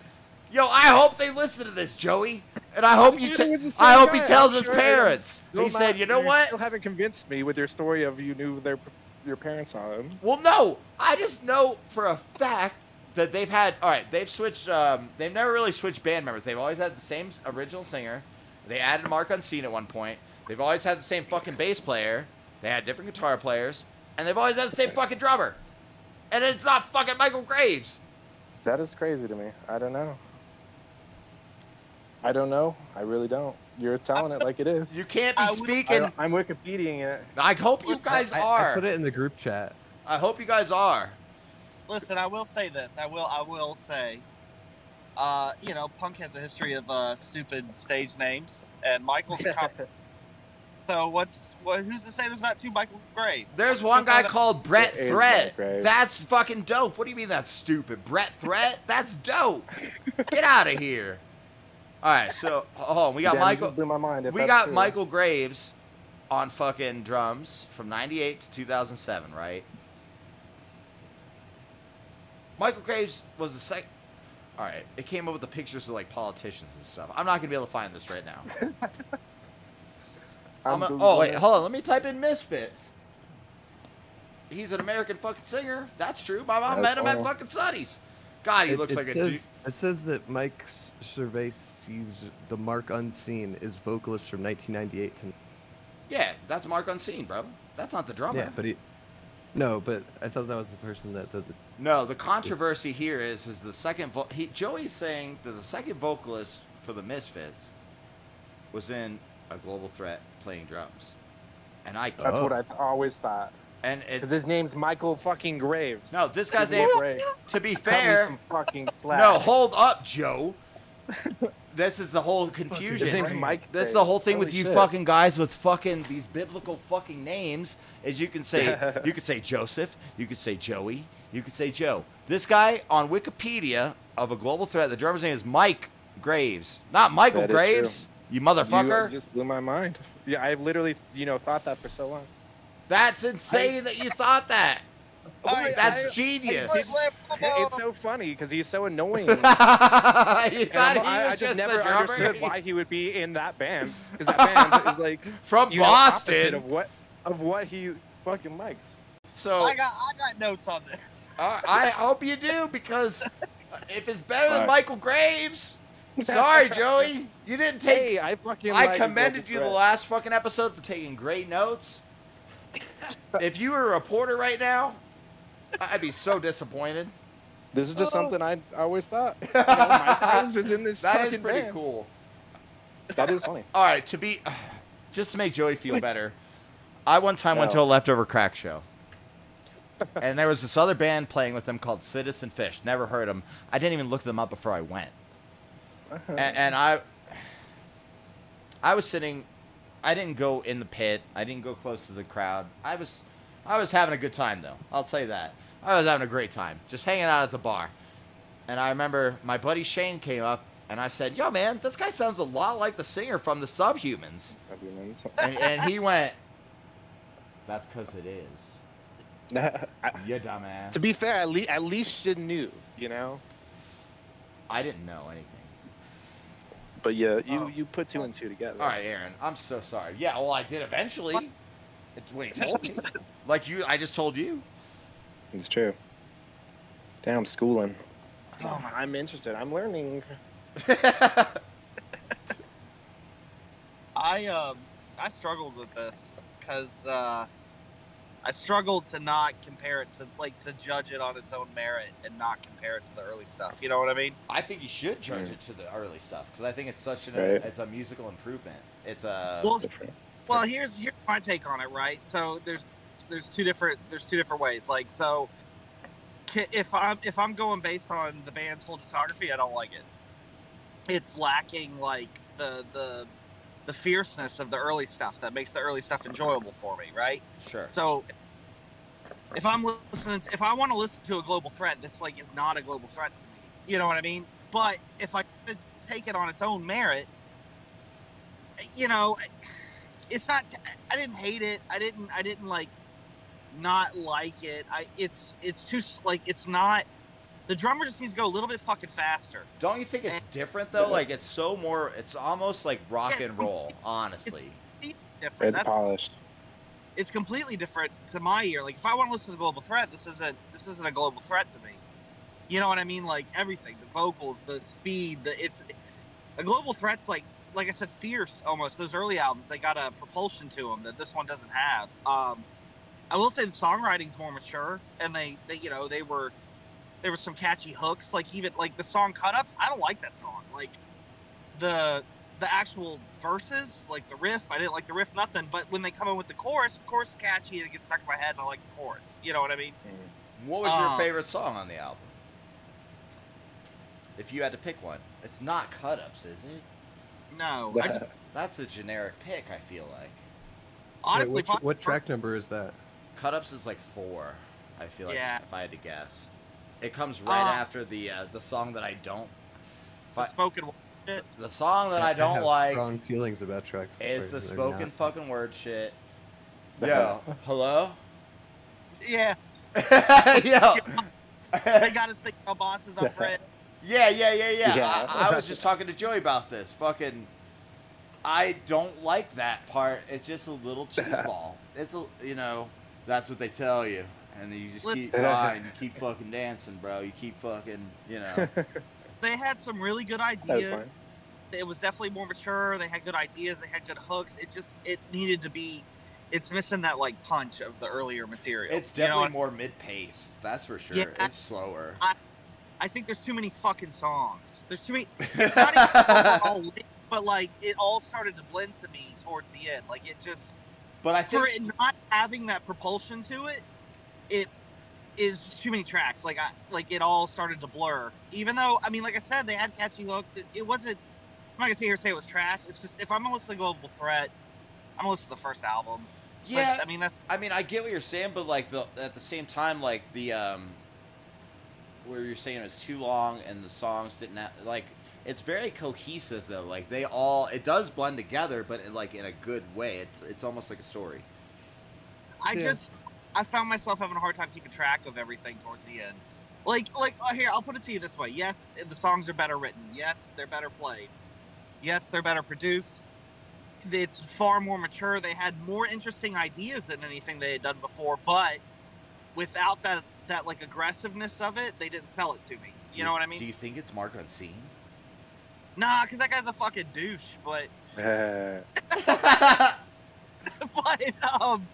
Yo, I hope they listen to this, Joey, and I hope you. Dude, te- it was the same I hope he tells his parents. Still He said, "You know you what? Still haven't convinced me with your story of you knew their your parents on him. Well, no, I just know for a fact that they've had. All right, they've switched. Um, they've never really switched band members. They've always had the same original singer. They added Mark Unseen at one point. They've always had the same fucking bass player. They had different guitar players, and they've always had the same fucking drummer. And it's not fucking Michael Graves. That is crazy to me. I don't know. I don't know. I really don't. You're telling it like it is. You can't be I speaking. I, am Wikipediaing it. I hope you guys I, are. I put it in the group chat. I hope you guys are. Listen, I will say this. I will. I will say. Uh, you know, punk has a history of uh, stupid stage names, and Michael's a cop. So what's what? Who's to say there's not two Michael Graves? There's I'm one gonna guy that- called Brett Threat. That's fucking dope. What do you mean that's stupid? Brett Threat? That's dope. Get out of here. All right, so hold on. We got Damn, Michael. blew my mind. We got true. Michael Graves on fucking drums from 98 to 2007, right? Michael Graves was the second. All right, it came up with the pictures of like politicians and stuff. I'm not gonna be able to find this right now. I'm I'm a- oh wait, hold on. Let me type in Misfits. He's an American fucking singer. That's true. My mom met That's him at fucking Sonny's. God, he It- looks it like a says, dude. It says that Mike Survey sees the Mark Unseen is vocalist from 1998 to Yeah, that's Mark Unseen, bro. That's not the drummer. yeah, but he No, but I thought that was the person that did the. No, the controversy here is is the second vo- he Joey's saying that the second vocalist for the Misfits was in a Global Threat playing drums, and I That's Oh. what I th- always thought. And Because his name's Michael fucking Graves. no this guy's Give me name. To be fair, fucking slack. no, hold up, Joe. This is the whole confusion. His name's Mike. That's Graves. the whole thing with you shit. fucking guys with fucking these biblical fucking names. Is you can say you could say Joseph, you could say Joey, you could say Joe. This guy on Wikipedia of a global threat, the drummer's name is Mike Graves, not Michael That is Graves. You uh, motherfucker. You just blew my mind. Yeah, I've literally, you know, thought that for so long. That's insane that you thought that. I- That's I- genius. It's so funny because he's so annoying. you thought I'm- he was I just just never the understood why he would be in that band because that band is like From you know, Boston. of what of what he fucking likes. So I got I got notes on this. Uh, I hope you do because if it's better than Michael Graves, sorry, Joey, you didn't take. Hey, I fucking. I like commended you the last fucking episode for taking great notes. If you were a reporter right now, I'd be so disappointed. This is just oh. something I I always thought. You know, Mike Graves was in this That is pretty band. cool. That is funny. All right, to be just to make Joey feel better, I one time went to a leftover crack show, and there was this other band playing with them called Citizen Fish. Never heard them. I didn't even look them up before I went. Uh-huh. and, and I, I was sitting. I didn't go in the pit. I didn't go close to the crowd. I was, I was having a good time though. I'll say that. I was having a great time, just hanging out at the bar. And I remember my buddy Shane came up, and I said, "Yo, man, this guy sounds a lot like the singer from the Subhumans." And, and he went, "That's because it is." You dumbass. to be fair, at, le- at least you knew, you know. I didn't know anything. But yeah, you Oh. you put two and two together. All right, Aaron. I'm so sorry. Yeah, well, I did eventually. It's what he told me. like you, I just told you. It's true. Damn, schooling. Oh, I'm interested. I'm learning. I um I struggled with this because uh, I struggled to not compare it to like to judge it on its own merit and not compare it to the early stuff. You know what I mean? I think you should judge mm. it to the early stuff because I think it's such an Right. it's a musical improvement. It's a Well, well, here's here's my take on it. Right. So there's there's two different there's two different ways. Like so, if I'm if I'm going based on the band's whole discography, I don't like it. It's lacking like the the the fierceness of the early stuff that makes the early stuff enjoyable for me. Right. sure. So if I'm listening, if I want to listen to a global threat, this like is not a global threat to me. You know what I mean? But if I take it on its own merit, you know, it's not. I didn't hate it. I didn't. I didn't like not like it. I. It's. It's too like. It's not. The drummer just needs to go a little bit fucking faster. Don't you think it's different though? Like it's so more. It's almost like rock and roll. Honestly. It's Different. It's That's polished. it's completely different to my ear. Like if I want to listen to Global Threat, this isn't this isn't a global threat to me. You know what I mean? Like everything, the vocals, the speed, the it's a global threat's like like I said, fierce almost. Those early albums, they got a propulsion to them that this one doesn't have. Um, I will say the songwriting's more mature, and they they you know they were there were some catchy hooks. Like even like the song "Cut Ups," I don't like that song. Like the the actual verses, like the riff, I didn't like the riff nothing. But when they come in with the chorus, the chorus is catchy and it gets stuck in my head, and I like the chorus. You know what I mean? What was your Uh, favorite song on the album? If you had to pick one, it's not cut ups, is it? No, I just That's a generic pick. I feel like honestly, Wait, which, what track number is that? cut ups is like four. I feel like Yeah. if I had to guess, it comes right Uh, after the uh, the song that I don't. If the spoken word shit. the song that I don't have like Strong feelings about track. is the spoken not- fucking word shit. Yo, hello. Yeah, Yo. they got us thinking our bosses are Fred. Yeah, yeah, yeah, yeah. Yeah. I, I was just talking to Joey about this. Fucking, I don't like that part. It's just a little cheeseball. It's a, you know, that's what they tell you, and then you just Lit- keep going, you keep fucking dancing, bro. You keep fucking, you know. They had some really good That was ideas. It was definitely more mature. They had good ideas. They had good hooks. It just it needed to be. it's missing that like punch of the earlier material. It's You know definitely more mid-paced. That's for sure. Yeah. It's slower. I think there's too many fucking songs. There's too many. It's not even overall, lit, but like it all started to blend to me towards the end. Like it just But I think for it not having that propulsion to it, it is too many tracks. Like I like it all started to blur. Even though I mean, like I said, they had catchy hooks. It, it wasn't. I'm not gonna sit here and say it was trash. It's just if I'm gonna listen to Global Threat, I'm gonna listen to the first album. But, yeah. I mean that's I mean, I get what you're saying, but like the at the same time, like the um, where you're saying it was too long and the songs didn't have, like it's very cohesive though. Like they all it does blend together, but in, like in a good way. It's it's almost like a story. I Yeah. just I found myself having a hard time keeping track of everything towards the end. Like like uh, here, I'll put it to you this way. Yes, the songs are better written. Yes, they're better played. Yes, they're better produced. It's far more mature. They had more interesting ideas than anything they had done before, but without that that like aggressiveness of it, they didn't sell it to me. Do You know what I mean? Do you think it's Mark Unseen? Nah, because that guy's a fucking douche. But yeah, but um,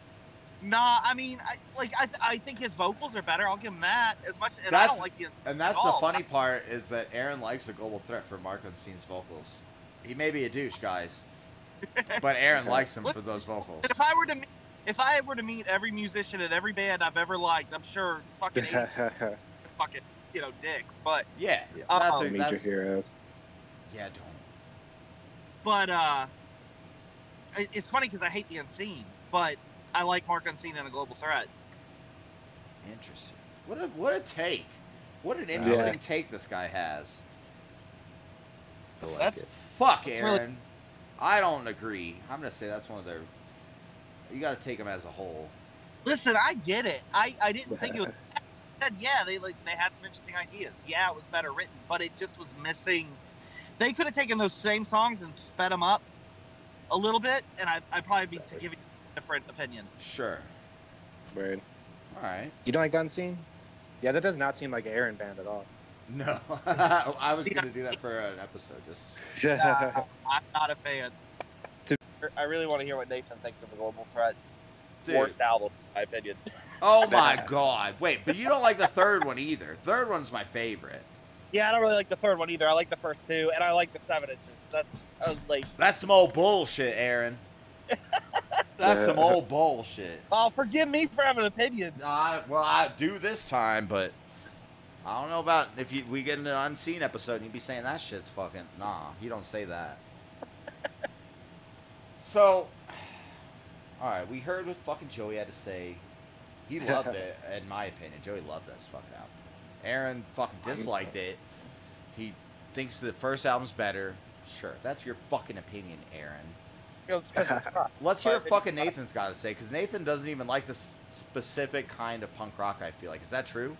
nah. I mean, I like I, th- I think his vocals are better. I'll give him that as much. And I That's- don't like the and that's the funny part is that Aaron likes a global threat for Mark Unseen's vocals. He may be a douche, guys, but Aaron likes him for those vocals. If I were to meet, if I were to meet every musician at every band I've ever liked, I'm sure fucking eight fucking you know dicks. But Yeah, Yeah. that's, Oh. a, Meet that's your heroes. yeah. Don't. but uh, it- it's funny because I hate the Unseen, but I like Mark Unseen in a Global Threat. Interesting. What a what a take. What an Yeah. interesting take this guy has. I like That's it. Fuck, That's really- Aaron. I don't agree. I'm gonna say that's one of their. You got to take them as a whole. Listen, I get it. I, I didn't think it was. bad. Yeah, they like they had some interesting ideas. Yeah, it was better written, but it just was missing. They could have taken those same songs and sped them up a little bit, and I, I'd probably be giving a different opinion. Sure. Weird. All right. You don't like Unseen? Yeah, that does not seem like an Aaron band at all. No, I was gonna do that for an episode. Just Nah, I'm not a fan. I really want to hear what Nathan thinks of the Global Threat. dude. Worst album, in my opinion. Oh my god. Wait, but you don't like the third one either. Third one's my favorite. Yeah, I don't really like the third one either. I like the first two, and I like the seven inches. That's uh, like, That's some old bullshit, Aaron. That's some old bullshit. oh, forgive me for having an opinion. I, well, I do this time, but I don't know about if you we get in an unseen episode and you be saying that shit's fucking nah. You don't say that. so, all right, we heard what fucking Joey had to say. He loved it, in my opinion. Joey loved this fucking album. Aaron fucking disliked it. He thinks the first album's better. Sure, that's your fucking opinion, Aaron. It's 'cause it's. Let's hear what fucking Nathan's got to say, because Nathan doesn't even like this specific kind of punk rock. I feel like is that true?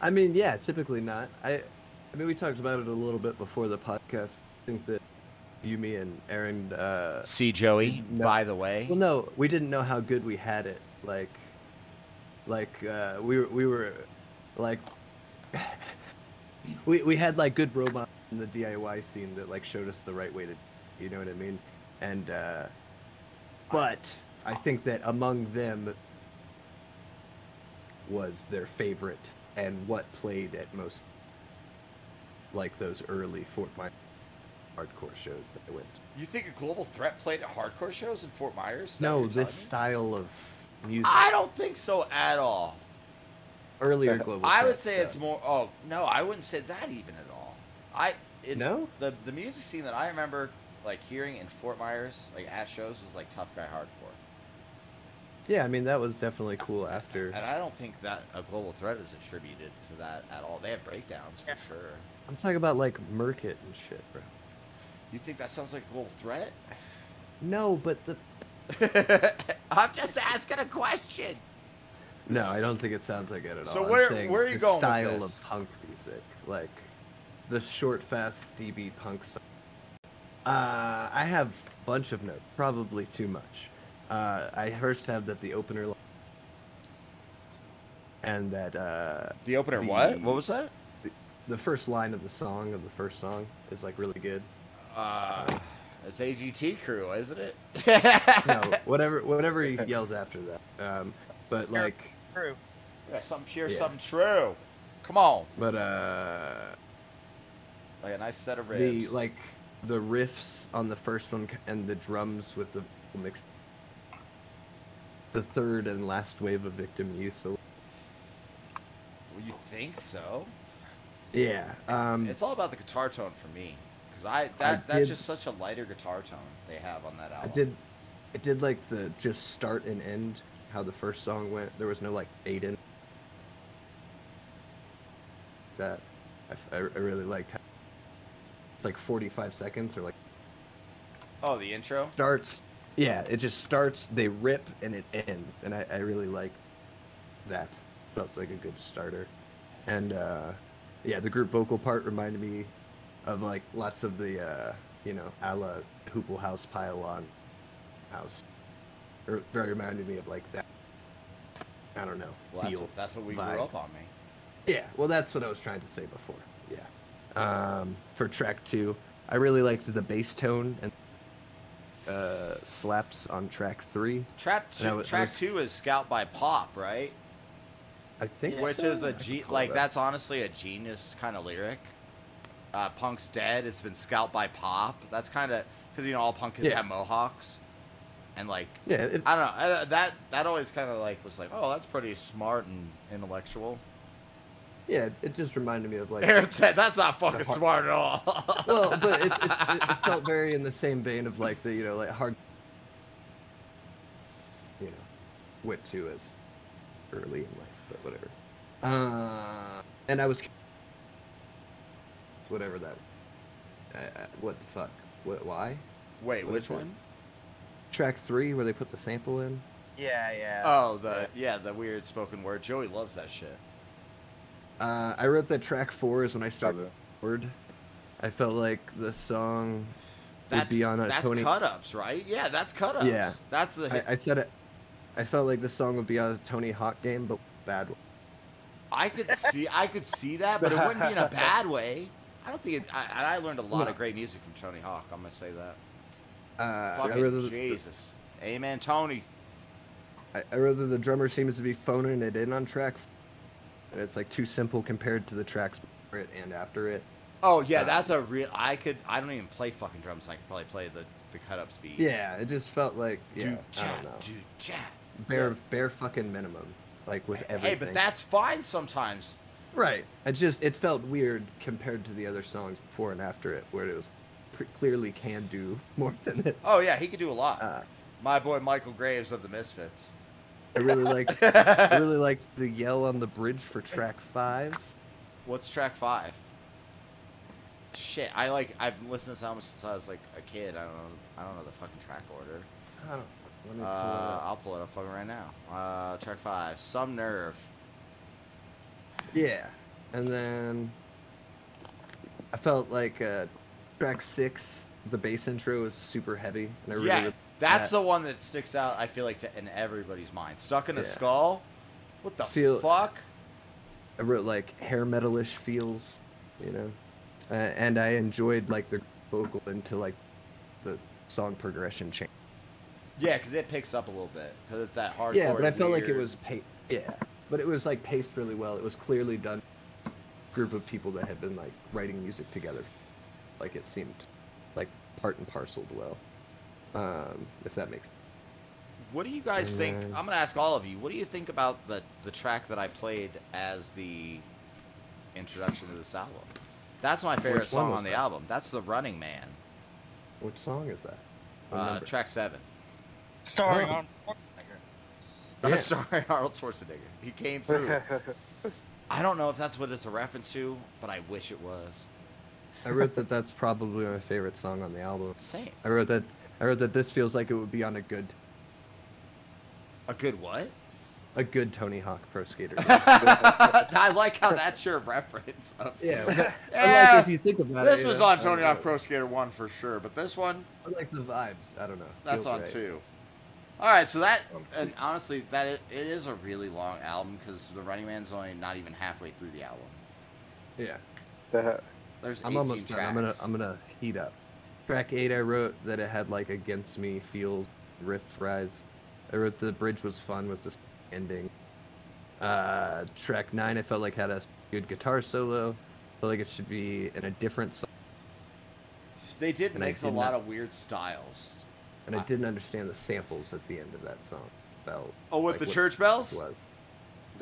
I mean, yeah, typically not. I, I mean, we talked about it a little bit before the podcast. I think that you, me, and Aaron. Uh, See Joey, No. by the way. well, no, we didn't know how good we had it. Like, like uh, we were, we were, like, we we had like good robots in the DIY scene that like showed us the right way to, you know what I mean? And, uh, but I think that among them was their favorite and what played at most like those early Fort Myers hardcore shows that I went to. You think a global threat played at hardcore shows in Fort Myers? No, this style of music. I don't think so at all. Earlier global. I would say stuff. it's more. Oh no, I wouldn't say that even at all. I it, No? the the music scene that I remember like hearing in Fort Myers like at shows was like tough guy hardcore, Yeah, I mean that was definitely cool after. and I don't think that a global threat is attributed to that at all. They have breakdowns for sure. I'm talking about like Murkit and shit, bro. You think that sounds like a global threat? No, but the I'm just asking a question. no, I don't think it sounds like it at So all. I'm where- where are you the going with Style this? of punk music, like the short, fast DB punk song. Uh, I have a bunch of notes, probably too much. Uh, I first have that the opener, and that uh, The opener, The- what? What was that? the first line of the song of the first song is like really good. Uh, It's AGT crew, isn't it? no, whatever whatever he yells after that. Um, but Sure. like, True. Yeah, something pure, Yeah. something true. Come on. but uh, Like a nice set of the ribs. like the riffs on the first one and the drums with the mix. The third and last wave of Victim Youth. Well, you think so? Yeah. Um, It's all about the guitar tone for me, because I that that's did- just such a lighter guitar tone they have on that album. I did, I did like the just start and end how the first song went. There was no like fade in. That, I really liked. How, it's like 45 seconds or like Oh, the intro. starts. Yeah, it just starts. They rip and it ends, and I, I really like that. Felt like a good starter, and uh, yeah, the group vocal part reminded me of like lots of the uh, you know a la Hoople House Pylon House. Or very reminded me of like that. I don't know. Well, that's, feel. that's what we vibe. grew up on, me. Yeah, well, that's what I was trying to say before. Yeah. Um, for track two, I really liked the bass tone and uh, slaps on track three. Trap two, was- track was- two is Scout by Pop, right? I think, Which so. is a I could ge- like that. that's honestly a genius kind of lyric. Uh, Punk's dead. It's been Scout by Pop. That's kind of because you know all punk kids Yeah. have mohawks, and like Yeah, it, I don't know I, that that always kind of like was like oh that's pretty smart and intellectual. Yeah, it just reminded me of like. Aaron said that's not fucking har- smart at all. well, but it, it, it, it felt very in the same vein of like the you know like hard. You know, went to as early in life, but whatever. Uh, and I was. Whatever that. Uh, uh, what the fuck? What? Why? Wait, What which one? Track three, where they put the sample in. Yeah, yeah. Oh, the yeah, the weird spoken word. Joey loves that shit. Uh, I wrote that track four is when I Love started. Word. I felt like the song would That's be on a that's Tony. cut ups, right? Yeah, that's cut ups. Yeah. that's the. Hit. I, I said it. I felt like the song would be on a Tony Hawk game, but bad one. I could see, I could see that, but it wouldn't be in a bad way. I don't think it. I, I learned a lot No. of great music from Tony Hawk. I'm gonna say that. Uh, I Fucking rather, Jesus, Amen, Tony. I, I rather the drummer seems to be phoning it in on track, f- and it's like too simple compared to the tracks before it and after it. Oh yeah, Uh, that's a real. I could. I don't even play fucking drums. So I could probably play the the cut up speed. Yeah, it just felt like yeah, don't chat, know, do chat. bare bare fucking minimum, like with everything. Hey, but that's fine sometimes. Right. It just it felt weird compared to the other songs before and after it, where it was clearly can do more than this. Oh yeah, he could do a lot. Uh, My boy Michael Graves of the Misfits. I really like I really liked the yell on the bridge for track five. What's track five? Shit, I like. I've listened to this album since I was like a kid. I don't know. I don't know the fucking track order. I don't. Let me Uh, pull it up. I'll pull it up fucking right now. Uh, track five, some nerve. Yeah, and then I felt like uh, track six, the bass intro was super heavy, and I really yeah, that's that. the one that sticks out. I feel like to, in everybody's mind. Stuck in a Yeah. skull. What the Feel- fuck? I wrote like hair metalish feels, you know, uh, and I enjoyed like the vocal into like the song progression change. Yeah, because it picks up a little bit because it's that hardcore. Yeah, but I felt like it was pa- yeah, but it was like paced really well. It was clearly done. Group of people that had been like writing music together, like it seemed like part and parceled well. Um, if that makes What do you guys And think? then- I'm gonna ask all of you. What do you think about the the track that I played as the introduction to this album? That's my favorite Which song on the that? album. That's the Running Man, which song is that? Uh, track seven. Starring Oh. on. Yeah. Sorry, Arnold Schwarzenegger. He came through. I don't know if that's what it's a reference to, but I wish it was. I wrote that that's probably my favorite song on the album. Same. I wrote that I wrote that this feels like it would be on a good A good what? a good Tony Hawk Pro Skater. I like how that's your reference. Of, yeah, but, but, Yeah, like if you think about it, This was know, on Tony Hawk. Pro Skater 1 for sure, but this one, I like the vibes. I don't know. that's Feels on right. 2. All right, so that, Um, and honestly, that it, it is a really long album because The Running Man's only not even halfway through the album. Yeah, There's I'm almost tracks. done. I'm gonna I'm gonna heat up. Track eight, I wrote that it had like "Against Me" feels riff rise. I wrote the bridge was fun with the ending. Uh, track nine, I felt like had a good guitar solo. I felt like it should be in a different song, They did And I mix a lot not- of weird styles. and I I- didn't understand the samples at the end of that song. Felt Oh, with like the church bells? Was.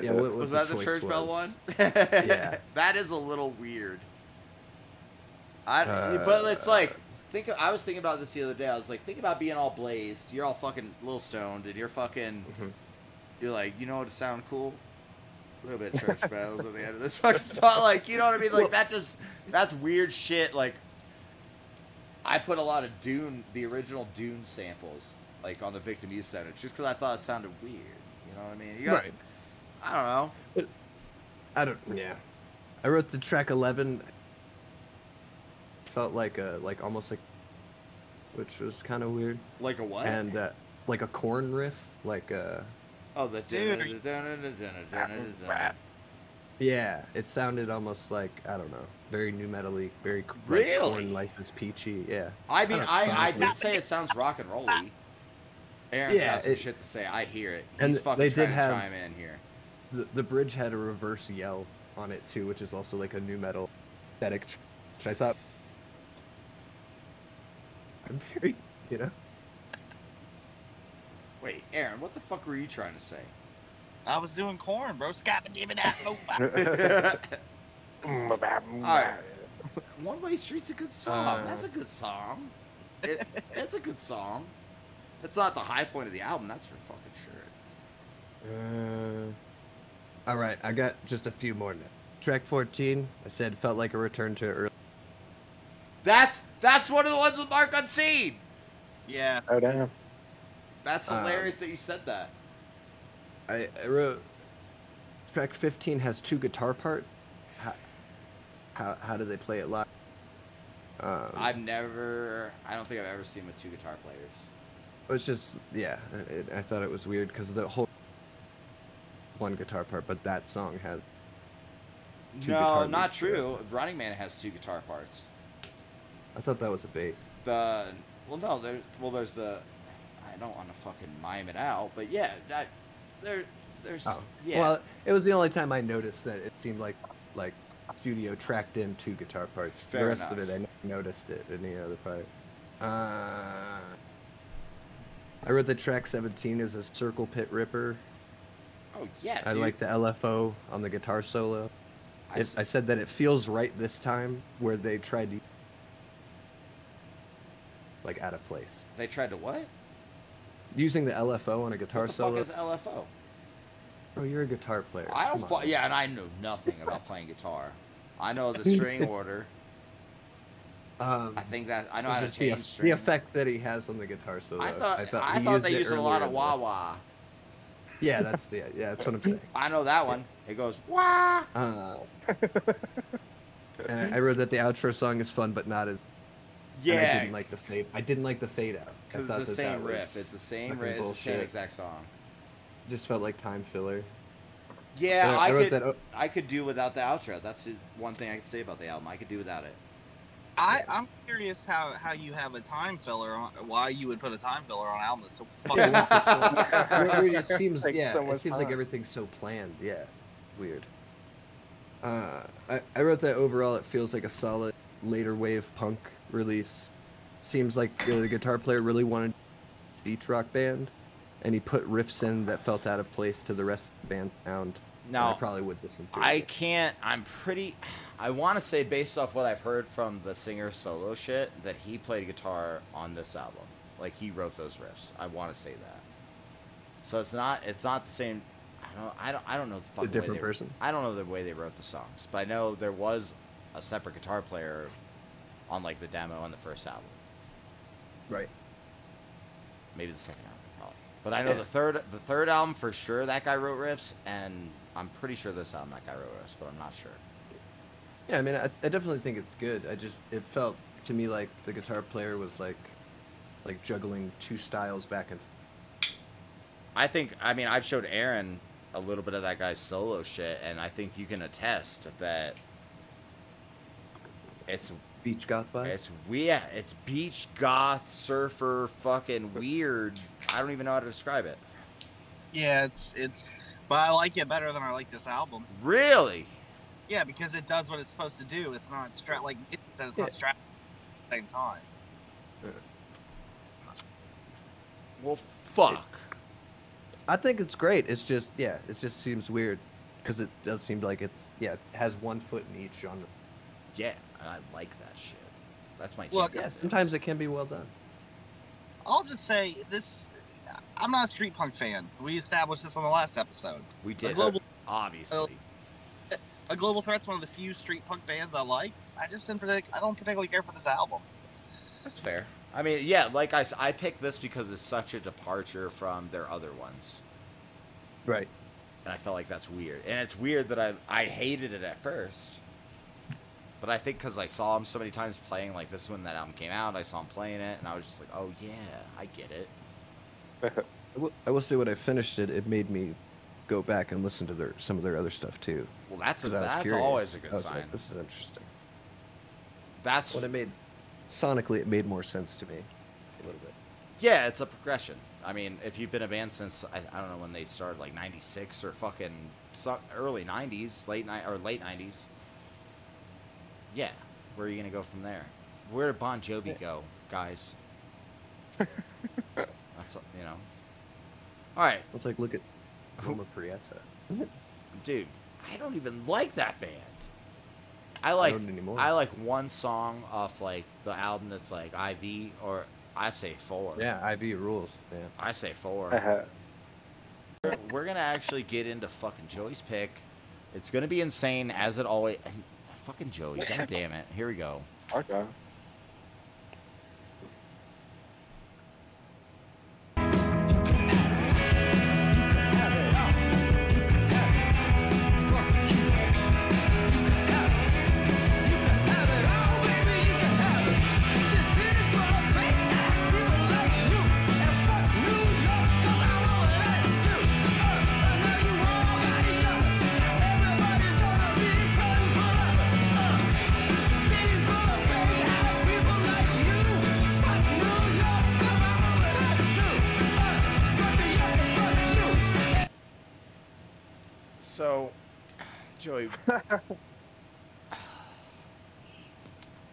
Yeah, what, what Was that the choice church bell one? Yeah. that is a little weird. I, Uh, but it's like think. I was thinking about this the other day. I was like, think about being all blazed. You're all fucking little stoned, and you're fucking. Mhm. You're like, you know what? To sound cool. A little bit of church bells at the end of this fucking song. Like, you know what I mean? Like that just that's weird shit. Like, I put a lot of Dune, the original Dune samples, like on the Victim Youth Center, just because I thought it sounded weird. You know what I mean? You gotta- Right. I don't know. I don't. Yeah. I wrote the track eleven. Felt like a like almost like, which was kind of weird, Like a what? and uh, like a Korn riff, like uh Oh, the Dude. yeah. It sounded almost like I don't know, very new metally, very c- like Really? Korn life is peachy. Yeah. I mean, don't I. I did say it sounds rock and rolly. Aaron's Yeah, got some it- shit to say. I hear it. and He's fucking they trying did to have- chime in here. The the bridge had a reverse yell on it too, which is also like a new metal aesthetic, which I thought. I'm very, you know. Wait, Aaron, what the fuck were you trying to say? I was doing Korn, bro. Scabba dibba that. All right. One Way Street's a good song. Uh, that's a good song. It, it's a good song. It's not the high point of the album, that's for fucking sure. Uh, all right, I got just a few more now. Track 14, I said felt like a return to early. That's that's one of the ones with Mark Unseen. yeah. Oh damn. That's Um, hilarious that you said that. I, I wrote. Track 15 has two guitar parts. How, how, how do they play it live? Um, I've never. I don't think I've ever seen with two guitar players. It was just, yeah, it, I thought it was weird because the whole one guitar part, but that song had. Two no, guitar not true. Running Man has two guitar parts. I thought that was a bass. The well, no, there's well, there's the. I don't want to fucking mime it out, but yeah, that there, there's Oh, yeah. Well, it was the only time I noticed that it seemed like like studio tracked in two guitar parts. Fair the rest of enough. it, I n- noticed it in the other part. Uh, I wrote the track 17 as a circle pit ripper. oh yeah, I dude. like the LFO on the guitar solo. I It, I said that it feels right this time, where they tried to like out of place. they tried to what? Using the LFO on a guitar What the solo. fuck is LFO? Bro, you're a guitar player. I don't. Fu- yeah, and I know nothing about playing guitar. I know the string order. Um, I think that I know how to the, change string. the effect that he has on the guitar solo. I thought I thought, he used they used a lot of wah wah. Yeah, that's the yeah, that's what I'm saying. I know that one. It goes wah. Uh, and I, I wrote that the outro song is fun, but not as. And I didn't like the fade. I didn't like the fade out. I because it's the that that same riff. It's the same riff. It's the same exact song. Just felt like time filler. Yeah, And I, I could. that o- I could do without the outro. That's the one thing I could say about the album. I could do without it. I, I'm curious how, how you have a time filler on why you would put a time filler on an album that's so fucking Where it just seems Takes yeah, so it much seems like everything's so planned. Yeah, weird. Uh, I, I wrote that overall it feels like a solid later wave punk release. Seems like the guitar player really wanted a beach rock band, and he put riffs in that felt out of place to the rest of the band sound. and I probably would listen to. I it. can't. I'm pretty. I want to say, based off what I've heard from the singer solo shit, that he played guitar on this album. Like he wrote those riffs. I want to say that. So it's not. It's not the same. I don't. I don't. I don't know the fucking way different they- person? I don't know the way they wrote the songs, but I know there was a separate guitar player on like the demo on the first album. Right. Maybe the second album, probably. But I know Yeah. the third. The third album for sure. That guy wrote riffs, and I'm pretty sure this album that guy wrote riffs, but I'm not sure. Yeah, I mean, I, I definitely think it's good. I just it felt to me like the guitar player was like, like juggling two styles back and. I think I mean I've showed Aaron a little bit of that guy's solo shit, and I think you can attest that it's Beach goth vibe. It's weird. It's beach goth surfer fucking weird. I don't even know how to describe it. Yeah, it's it's, but I like it better than I like this album. Really? Yeah, because it does what it's supposed to do. It's not stra like it said. It's Yeah. not strapped at the same time. Well, fuck. I think it's great. It's just yeah, it just seems weird because it does seem like it's yeah it has one foot in each genre. Yeah, and I like that shit. That's my Look, jam. Yeah, sometimes it can be well done. I'll just say this: I'm not a street punk fan. We established this on the last episode. we A did global obviously. a global threat's one of the few street punk bands I like. I just didn't partic- I don't particularly care for this album. That's fair. I mean, yeah, like I, I picked this because it's such a departure from their other ones, Right. and I felt like that's weird. And it's weird that I I hated it at first, but I think because I saw him so many times playing like this when that album came out, I saw him playing it, and I was just like, oh yeah, I get it. I will, I will say when I finished it, it made me go back and listen to their some of their other stuff too. Well, that's a, 'cause I was that's curious. always a good was sign. Like, this is interesting. That's When it made sonically, it made more sense to me a little bit. Yeah, it's a progression. I mean, if you've been a band since I, I don't know when they started, like '96 or fucking early '90s, late night or late '90s. Yeah, where are you gonna go from there? Where did Bon Jovi go, guys? That's you know. All right, Let's like look at Loma Prieta. dude. I don't even like that band. I like don't anymore. I like one song off like the album that's like IV or I say four. Yeah, IV rules. Yeah. I say four. Uh-huh. We're- We're gonna actually get into fucking Joey's pick. It's gonna be insane as it always. Fucking Joey, god damn it! Here we go. Okay.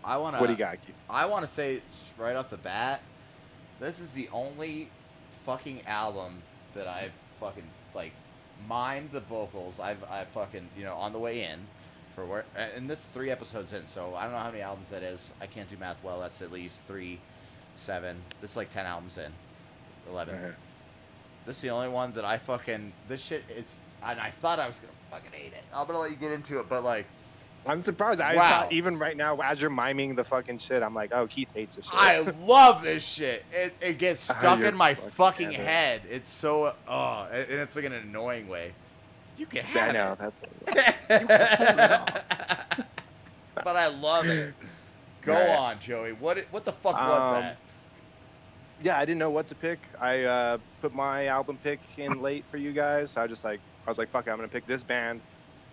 I wanna. What do you got, Keith? I want to say right off the bat, this is the only fucking album that I've fucking like mimed the vocals. I've I fucking you know on the way in for where and this is three episodes in, so I don't know how many albums that is. I can't do math well. That's at least three, seven. This is like ten albums in, 11 Uh-huh. This is the only one that I fucking this shit is. And I thought I was gonna fucking hate it. I'm gonna let you get into it, but like I'm surprised. I Wow. thought even right now, as you're miming the fucking shit, I'm like, oh, Keith hates this shit. I love this shit. It, it gets Oh, stuck in my fucking fucking idiot. head. It's so oh, and it's like an annoying way. You can Yeah, I have know. it. But I love it. Go Right. on, Joey. What what the fuck was Um, that? Yeah, I didn't know what to pick. I uh, put my album pick in late for you guys. I was just like, I was like, fuck, it, I'm gonna pick this band,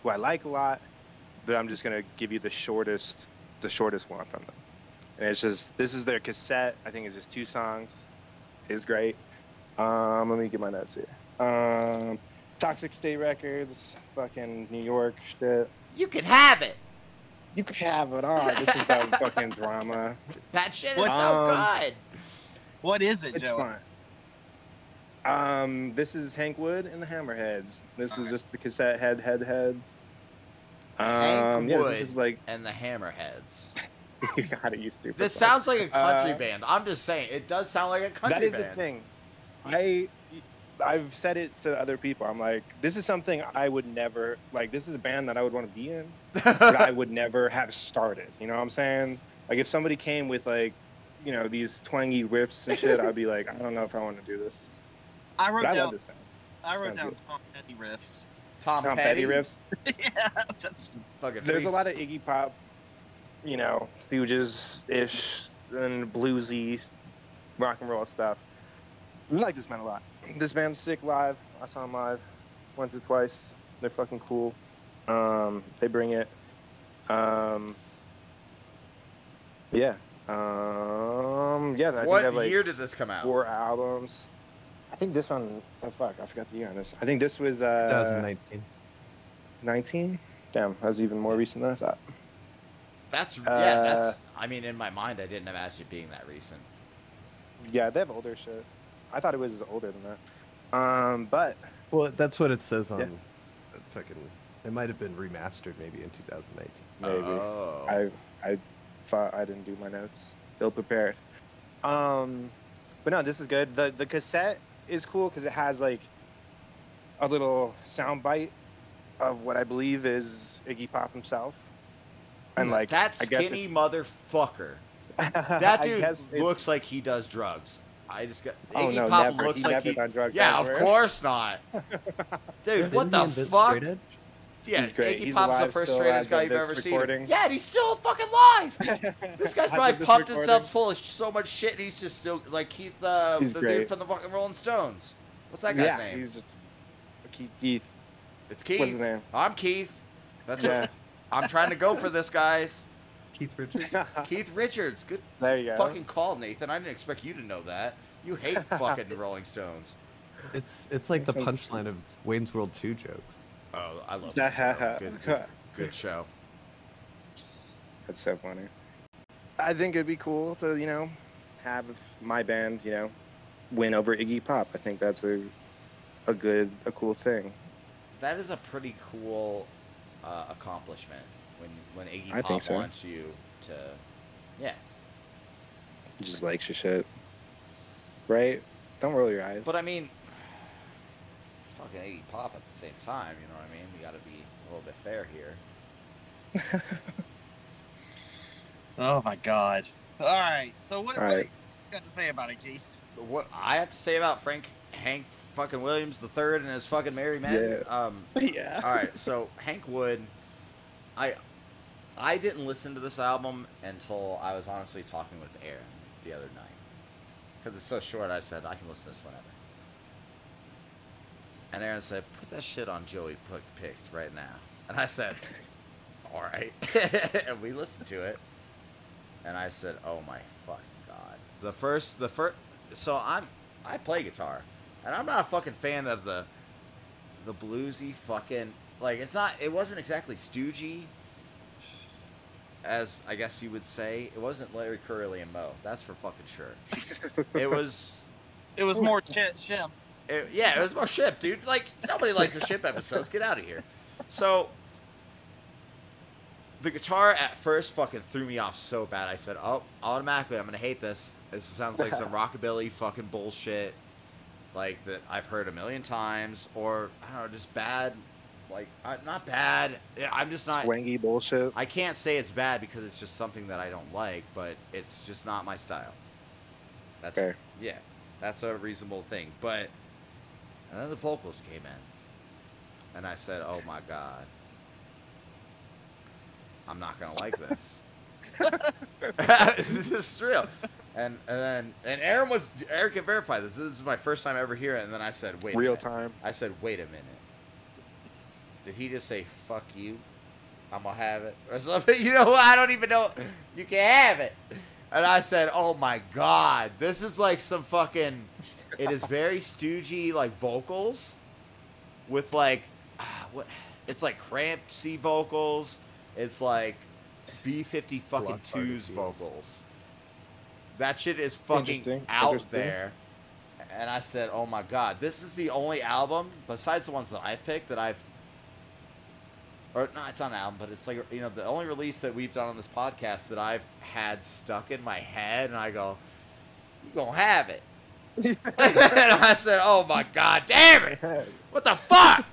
who I like a lot, but I'm just gonna give you the shortest, the shortest one from them. And it's just, this is their cassette. I think it's just two songs. It's great. Um, let me get my notes here. Um, Toxic State Records, fucking New York shit. You could have it. You could have it. All right, this is about fucking drama. That shit is What- so Um, good. What is it, It's Joe? Um, this is Hank Wood and the Hammerheads. This is Okay. just the cassette head head heads. Um, Hank yeah, Wood. this is like And the Hammerheads. you got it. You stupid. This fuck. sounds like a country Uh, band. I'm just saying, it does sound like a country band. That is band. the thing. I I've said it to other people. I'm like, this is something I would never like. This is a band that I would want to be in, but I would never have started. You know what I'm saying? Like if somebody came with like, you know, these twangy riffs and shit, I'd be like, I don't know if I want to do this. I wrote But I down. love this band. I wrote down good. Tom Petty riffs. Tom, Tom Petty. Petty riffs. yeah, that's Fucking There's free- a lot of Iggy Pop, you know, Stooges ish and bluesy rock and roll stuff. I like this band a lot. This band's sick live. I saw them live once or twice. They're fucking cool. Um, they bring it. Um, Yeah. Um. Yeah. I what they have, like, year did this come out? four albums. I think this one oh fuck, I forgot the year on this. I think this was uh 2019. 19. Damn, that was even more recent than I thought. That's yeah. Uh, That's. I mean, in my mind, I didn't imagine it being that recent. Yeah, they have older shit. I thought it was older than that. Um, but Well, that's what it says on Yeah. fucking. It might have been remastered maybe in 2019. maybe Oh. I I thought I didn't do my notes. Ill prepared. Um, but no, this is good. the The cassette is cool because it has like a little sound bite of what I believe is Iggy Pop himself. And like that I guess skinny motherfucker. That dude looks like he does drugs. I just got Oh, Iggy no, Pop never. looks He like never he. done drugs yeah, ever. of course not. Dude, what the fuck? Yeah, He's great. Iggy He's Pop's the first still straight edge guy you've ever recording. seen. Yeah, and he's still fucking live. This guy's probably this pumped recording. himself full of so much shit, and he's just still like Keith, uh, the great. dude from the fucking Rolling Stones. What's that guy's yeah, name? he's Keith. Keith. It's Keith. What's his name? I'm Keith. That's Yeah. it. I'm trying to go for this, guys. Keith Richards. Keith Richards. Good there you go. fucking call, Nathan. I didn't expect you to know that. You hate fucking Rolling Stones. It's it's like the punchline of Wayne's World 2 jokes. Oh, I love that. show. Good, good, good show. That's so funny. I think it'd be cool to, you know, have my band, you know, win over Iggy Pop. I think that's a a good, a cool thing. That is a pretty cool uh, accomplishment when when Iggy I Pop think so. wants you to, yeah. He just likes your shit, right? Don't roll your eyes. But I mean, it's fucking Iggy Pop at the same time. You know what I mean? We got to be a little bit fair here. Oh my god. All right. So what, All what do right. you got to say about it, Keith? What I have to say about Frank Hank fucking Williams the third and his fucking Merry Men. Um, yeah. all right, so Hank Wood, I I didn't listen to this album until I was honestly talking with Aaron the other night because it's so short. I said I can listen to this whenever, and Aaron said, "Put that shit on Joey Pick picked right now," and I said, "All right," and we listened to it, and I said, "Oh my fucking god!" The first, the first, so I'm I play guitar, and I'm not a fucking fan of the the bluesy fucking like it's not it wasn't exactly stoogey as I guess you would say. It wasn't Larry Curly and Moe. That's for fucking sure. It was It was more Ch- Shemp. It, yeah, it was more Shemp, dude. Like nobody likes the Shemp episodes. Get out of here. So the guitar at first fucking threw me off so bad. I said, "Oh, automatically, I'm gonna hate this. This sounds like some rockabilly fucking bullshit, like that I've heard a million times, or I don't know, just bad. Like not bad. I'm just not. Swangy bullshit. I can't say it's bad because it's just something that I don't like, but it's just not my style. That's Fair. yeah, that's a reasonable thing. But and then the vocals came in, and I said, "Oh my god, I'm not gonna like this." this is real. And and then and Aaron was Aaron can verify this. This is my first time ever hearing it. And then I said, "Wait, Real minute." time. I said, "Wait a minute." Did he just say "fuck you"? I'm gonna have it or something. You know, I don't even know. You can have it. And I said, "Oh my god, this is like some fucking." It is very stoogey, like vocals, with like, ah, what? It's like crampsy vocals. It's like B50 fucking twos vocals. That shit is fucking Interesting, out interesting. there. And I said, "Oh my god, this is the only album besides the ones that I've picked that I've." Or no, it's not an album, but it's like you know the only release that we've done on this podcast that I've had stuck in my head, and I go, "You gonna have it?" And I said, "Oh my god, damn it! What the fuck?"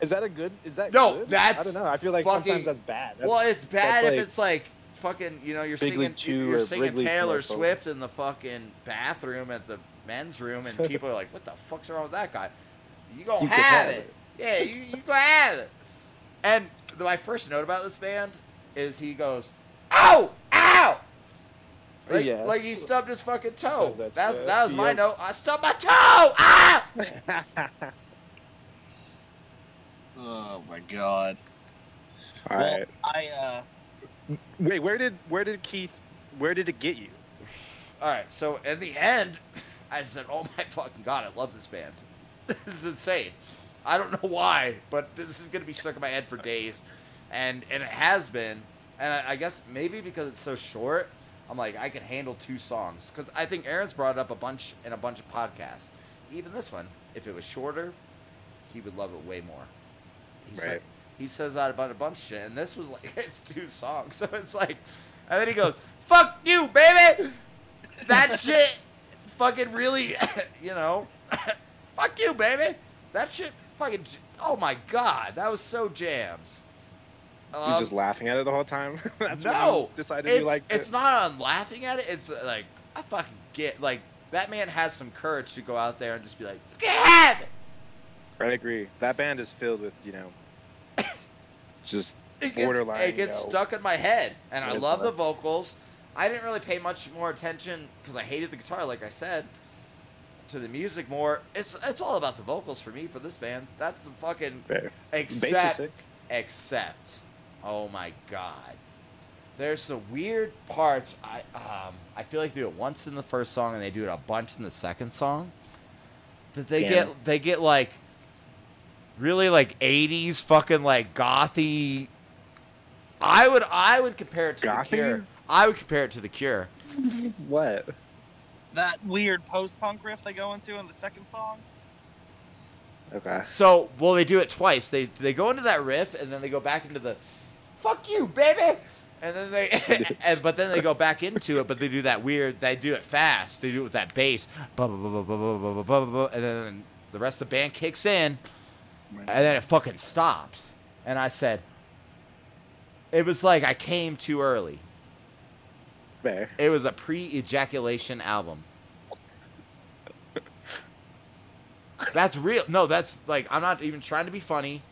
Is that a good? Is that No, good? that's I don't know. I feel like fucking- sometimes that's bad. That's, well, it's bad if like it's like fucking, you know, you're Big singing, you're singing Taylor. Swift in the fucking bathroom at the men's room, and people are like, "What the fuck's wrong with that guy?" You gonna You have, have it. it. Yeah, you you gonna have it. And my first note about this band is he goes, "Ow, ow." Like, Yeah. like he stubbed his fucking toe. That's, That's, that was my yep. note. I stubbed my toe. Ah! Oh my god. All well, right. I uh, Wait, where did where did Keith? Where did it get you? All right, so in the end, I said, "Oh my fucking god, I love this band. This is insane. I don't know why, but this is gonna be stuck in my head for days, and and it has been. And I, I guess maybe because it's so short, I'm like I can handle two songs because I think Aaron's brought up a bunch in a bunch of podcasts. Even this one, if it was shorter, he would love it way more. He said he says that about a bunch of shit, and this was like it's two songs, so it's like, and then he goes, "Fuck you, baby." That shit, fucking really, you know, fuck you, baby. That shit, fucking. Oh my god, that was so jams. You Um, just laughing at it the whole time. That's no, decided it's you liked it's it. not. I'm laughing at it. It's uh, like I fucking get like that man has some courage to go out there and just be like, you can have it. I agree. That band is filled with you know, just it gets, borderline. it gets you know, stuck in my head, and I love the vocals. I didn't really pay much more attention because I hated the guitar, like I said, to the music more. It's it's all about the vocals for me for this band. That's the fucking Fair. Except sick. except oh my god, there's some weird parts. I um I feel like they do it once in the first song and they do it a bunch in the second song. That they Yeah. get they get like really like 80s fucking like gothy I would I would compare it to Gothy? the Cure. I would compare it to the Cure. What? That weird post-punk riff they go into in the second song. Okay. So, well they do it twice. They they go into that riff and then they go back into the fuck you, baby. And then they and but then they go back into it, but they do that weird they do it fast. They do it with that bass. Blah, blah, blah, blah, blah, blah, blah, blah, and then the rest of the band kicks in and then it fucking stops. And I said, it was like I came too early. Fair. It was a pre-ejaculation album. That's real. No, that's like I'm not even trying to be funny.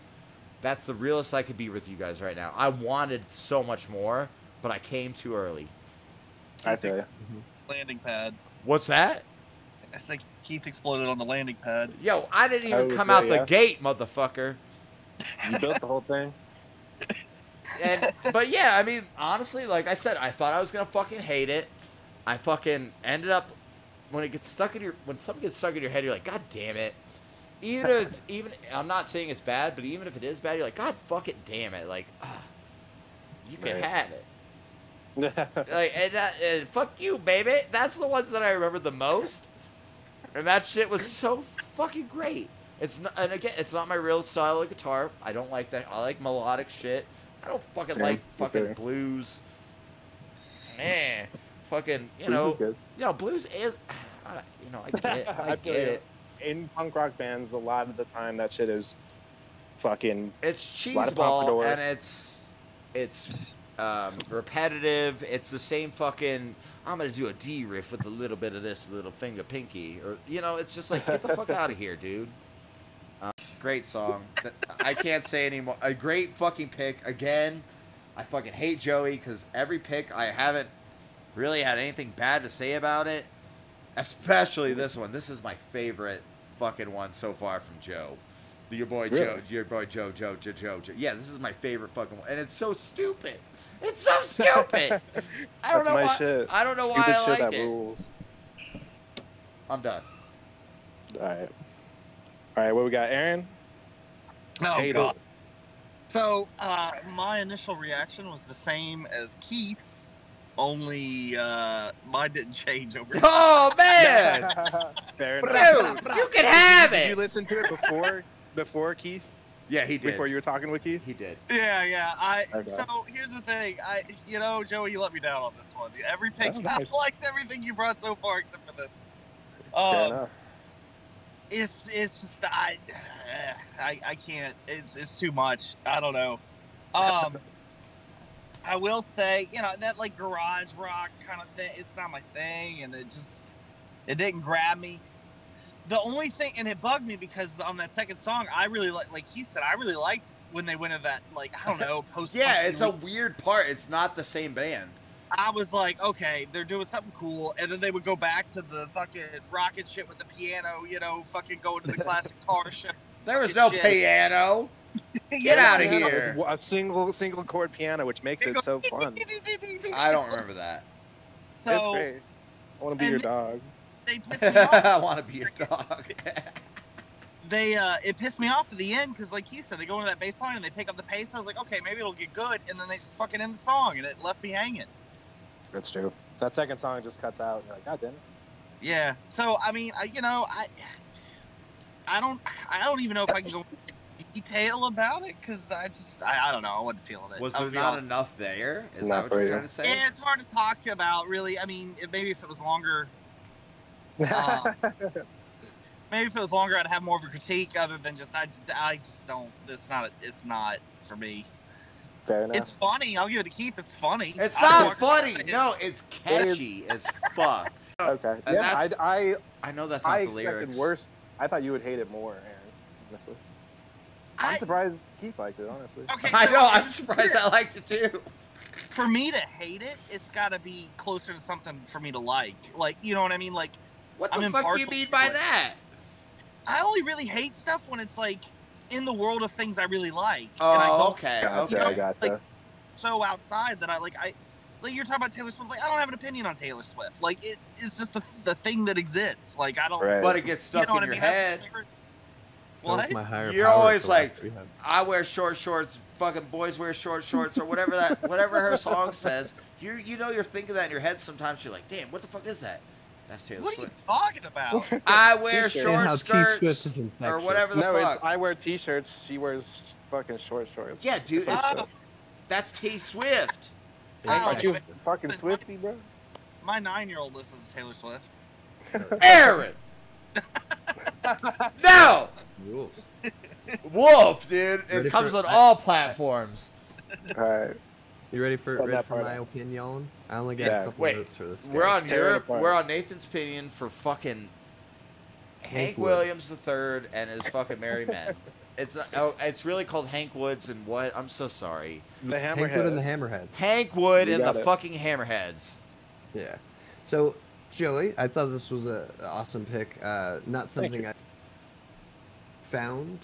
That's the realest I could be with you guys right now. I wanted so much more, but I came too early. I feel you. Mm-hmm. Landing pad. What's that? I think Keith exploded on the landing pad. Yo, I didn't even was come there, out the yeah. gate, motherfucker. You built the whole thing. And but yeah, I mean, honestly, like I said, I thought I was gonna fucking hate it. I fucking ended up when it gets stuck in your when something gets stuck in your head, you're like, God damn it. Even if it's even I'm not saying it's bad, but even if it is bad, you're like, God fuck it, damn it. Like, ah, you can Right. have it. Like, and that, and fuck you, baby. That's the ones that I remember the most. And that shit was so fucking great. It's not, and again, it's not my real style of guitar. I don't like that. I like melodic shit. I don't fucking Same. like fucking fair. blues. Man, fucking, you Blues know, you know, blues is, I, you know, I get it. I I get it. In punk rock bands, a lot of the time that shit is fucking It's cheeseball and it's it's um, repetitive. It's the same fucking. I'm gonna do a D riff with a little bit of this little finger pinky, or you know, it's just like get the fuck out of here, dude. Um, great song. I can't say anymore. A great fucking pick again. I fucking hate Joey because every pick I haven't really had anything bad to say about it. Especially this one. This is my favorite fucking one so far from Joe. Your boy Joe, your boy Joe, Joe, Joe, Joe, Joe. Yeah, this is my favorite fucking one, and it's so stupid. It's so stupid. I don't That's know my why. shit. I don't know why I shit like that it. rules. I'm done. All right. All right, what we got, Aaron? Oh Hate god. it. So uh, my initial reaction was the same as Keith's, only uh, mine didn't change over. Oh man, Fair enough. dude, you can have Did you it. listen to it before before Keith? Yeah, he did. Before you were talking with Keith? He did. Yeah, yeah. I Okay. so here's the thing. I you know Joey, you let me down on this one. Every pick, Oh, I nice. liked everything you brought so far except for this. Fair Um, enough. it's it's just I, I I can't. It's it's too much. I don't know. Um, I will say, you know, that like garage rock kind of thing. It's not my thing, and it just it didn't grab me. The only thing, and it bugged me because on that second song, I really like, like he said, I really liked when they went to that, like I don't know, post. Yeah, it's a weird part. It's not the same band. I was like, okay, they're doing something cool, and then they would go back to the fucking rocket shit with the piano, you know, fucking going to the classic car shit. There was no shit. piano. Get out of here. it's A single single chord piano, which makes it so fun. I don't remember that. So it's great. I want to be your dog. they pissed me off. I want to be your dog. they uh it pissed me off at the end because like you said they go into that bass line and they pick up the pace i was like okay maybe it'll get good and then they just fucking end the song and it left me hanging That's true. That second song just cuts out. And you're like, God damn it. yeah so i mean I, you know i i don't i don't even know if i can go into detail about it because i just I, I don't know i wasn't feeling it Was there not honest. enough there? Is Not that what you're trying to say? yeah, it's hard to talk about really i mean it, maybe if it was longer Uh, maybe if it was longer i'd have more of a critique other than just i, I just don't it's not it's not for me Fair enough. It's funny. I'll give it to Keith. It's funny. It's not funny. around No, it's catchy as fuck. okay. and Yeah, I, I, I know that's not I the expected lyrics. worse. I thought you would hate it more, Aaron. Honestly, I'm I- surprised Keith liked it. Honestly. Okay, I know. I'm surprised weird. I liked it too. For me to hate it, it's got to be closer to something for me to like. Like, you know what I mean? Like, What I'm the fuck do you mean by it. that? I only really hate stuff when it's like in the world of things I really like. Oh, and I oh, don't okay, Gotcha. okay. I gotcha. Like, so outside that I like I. Like you're talking about Taylor Swift, like I don't have an opinion on Taylor Swift. Like it, it's just the, the thing that exists. Like I don't. right. But it gets stuck you know what in I your mean? I've head. never- That was What? my higher You're power always like- I wear short shorts. Fucking boys wear short shorts, or whatever that, whatever her song says. You, you know, you're thinking that in your head. Sometimes you're like, "Damn, what the fuck is that?" That's Taylor What are you talking about? I wear short And how T Swift skirts or whatever the no, fuck. it's I wear t-shirts. She wears fucking short shorts. Yeah, dude, Same. Oh. That's T Swift. Oh, Aren't you but- fucking Swifty, bro? My nine-year-old listens to Taylor Swift. Aaron. no. Rules. Wolf, dude. It Ready comes for- on all platforms. All right. You ready for, ready that for my out. opinion? I only got Yeah. a couple Wait, notes for this. We're on Tear it your, we're on Nathan's opinion for fucking Hank, Hank Williams the third and his fucking Merry Men. It's oh, it's really called Hank Woods and what? I'm so sorry. The Hank Wood and the hammerhead. Hammerhead. Hank Wood You and the it. fucking Hammerheads. Yeah. So, Joey, I thought this was a an awesome pick. Uh, not something I found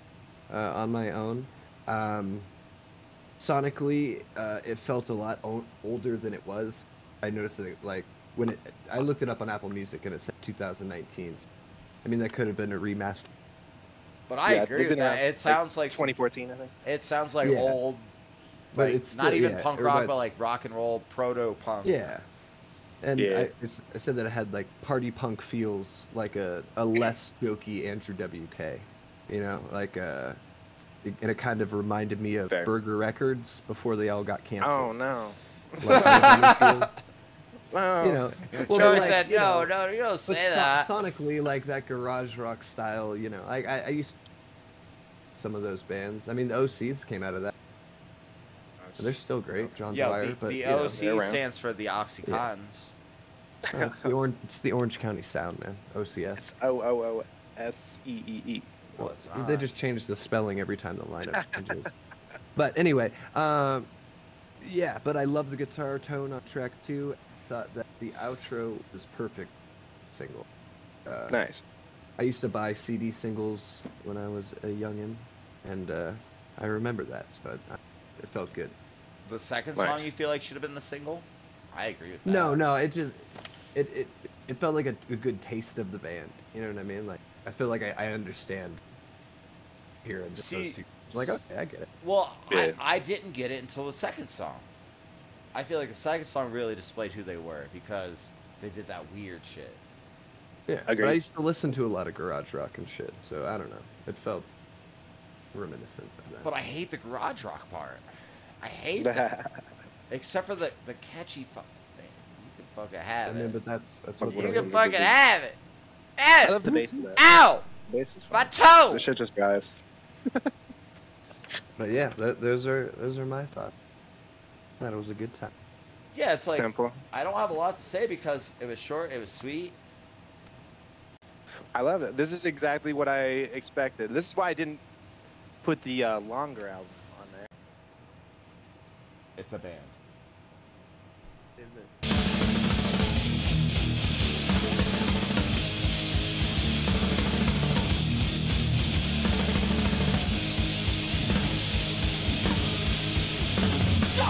uh, on my own. Um, sonically, uh, it felt a lot o- older than it was. I noticed that, it, like, when it, I looked it up on Apple Music and it said 2019. I mean, that could have been a remaster. But I Yeah, agree with that. It sounds like, 2014, I think. it sounds like Yeah. old, But like, it's not even yeah, punk rock, but- but like rock and roll, proto punk. Yeah. And Yeah. I, I said that it had like party punk feels like a, a less jokey Andrew WK. You know, like uh it, and it kind of reminded me of Fair. Burger Records before they all got canceled. Oh canceled. no. Like, No. you know, well, Joey like, said, you no, know, no, you don't say so- that. sonically, like that garage rock style, you know, I, I, I used some of those bands. I mean, the OCs came out of that. So they're still great, John Yo, Dwyer. the, but the you know, OC stands for the Oxycontins. uh, it's the Orange, it's the Orange County Sound, man. OCS. O O O S E E E. Well, it's They just change the spelling every time the lineup changes. but anyway, um, yeah, but I love the guitar tone on track two. Thought that the outro was perfect single. Uh, Nice. I used to buy CD singles when I was a youngin, and uh, I remember that, so I, it felt good. The second Nice. song you feel like should have been the single? I agree with that. No, no, it just it it, it felt like a, a good taste of the band. You know what I mean? Like I feel like I, I understand here and just See, those two. Like s- okay, I get it. Well, Yeah. I, I didn't get it until the second song. I feel like the second song really displayed who they were because they did that weird shit. Yeah, I agree. but I used to listen to a lot of garage rock and shit, so I don't know. It felt reminiscent of that. But I hate the garage rock part. I hate that. Except for the, the catchy fuck. Man, you can fucking I have it. I mean, it. but that's that's what You we're can can fucking fucking- have it. I Ow! love the bass of that. Ow! The bass is My fun. toe! This shit just drives. But yeah, th- those are those are my thoughts. That was a good time. Yeah, it's like Simple. I don't have a lot to say because it was short, it was sweet. I love it. This is exactly what I expected. This is why I didn't put the uh, longer album on there. It's a band.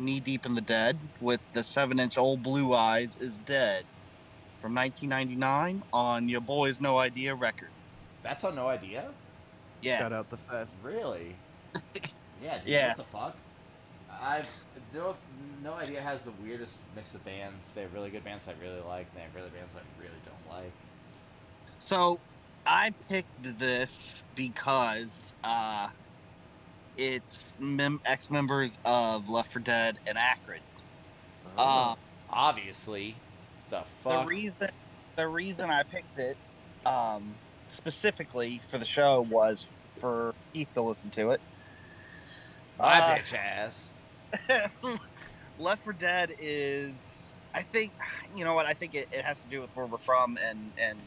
Knee Deep in the Dead, with the seven-inch-old Blue Eyes is Dead, from 1999 on Your Boys No Idea Records. That's on no idea. Yeah, Shout out the fest. Really? Yeah. Dude, Yeah. What the fuck? I've no no idea has the weirdest mix of bands. They have really good bands I really like. And they have really bands I really don't like. So I picked this because uh, it's mem- ex-members of Left for Dead and Acrid. Uh, Obviously, the fuck. the reason the reason I picked it um, specifically for the show was for Keith to listen to it. My Uh, bitch ass. Left for Dead is, I think, you know what? I think it, it has to do with where we're from and and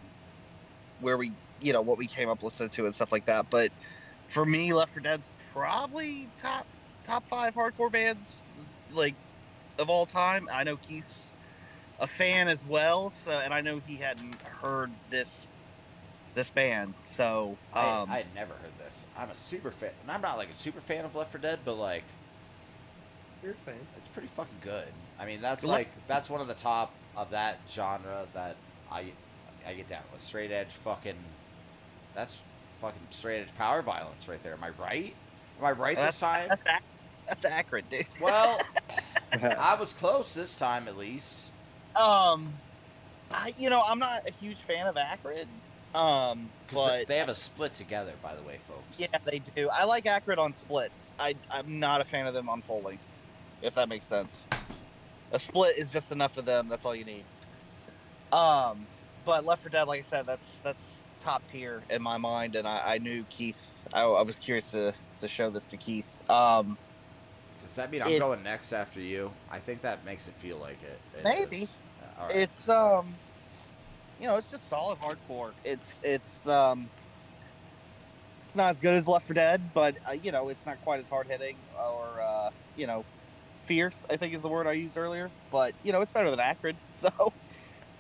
where we, you know, what we came up listening to and stuff like that. But for me, Left for Dead's probably top top five hardcore bands like of all time. I know Keith's a fan as well, so and I know he hadn't heard this this band, so um, I, I had never heard this. I'm a super fan, and I'm not like a super fan of Left for Dead, but like You're a fan. it's pretty fucking good. I mean, that's like that's one of the top of that genre that I I get down with. Straight edge, fucking. That's fucking straight edge power violence right there. Am I right? Am I right this time? that's ac- that's accurate, dude. Well, I was close this time at least. Um, I you know I'm not a huge fan of Acrid. Um, but they have a split together, by the way, folks. yeah, they do. I like Acrid on splits. I I'm not a fan of them on full lengths, if that makes sense. A split is just enough of them. That's all you need. Um, but Left for Dead, like I said, that's that's top tier in my mind, and I, I knew Keith. I, I was curious to to show this to Keith. Um, Does that mean I'm It- going next after you? I think that makes it feel like it. It Maybe. is. Uh, right. It's um, you know, it's just solid hardcore. It's it's um, it's not as good as Left for Dead, but uh, you know, it's not quite as hard hitting or uh, you know, fierce. I think is the word I used earlier. But you know, it's better than Acrid. So,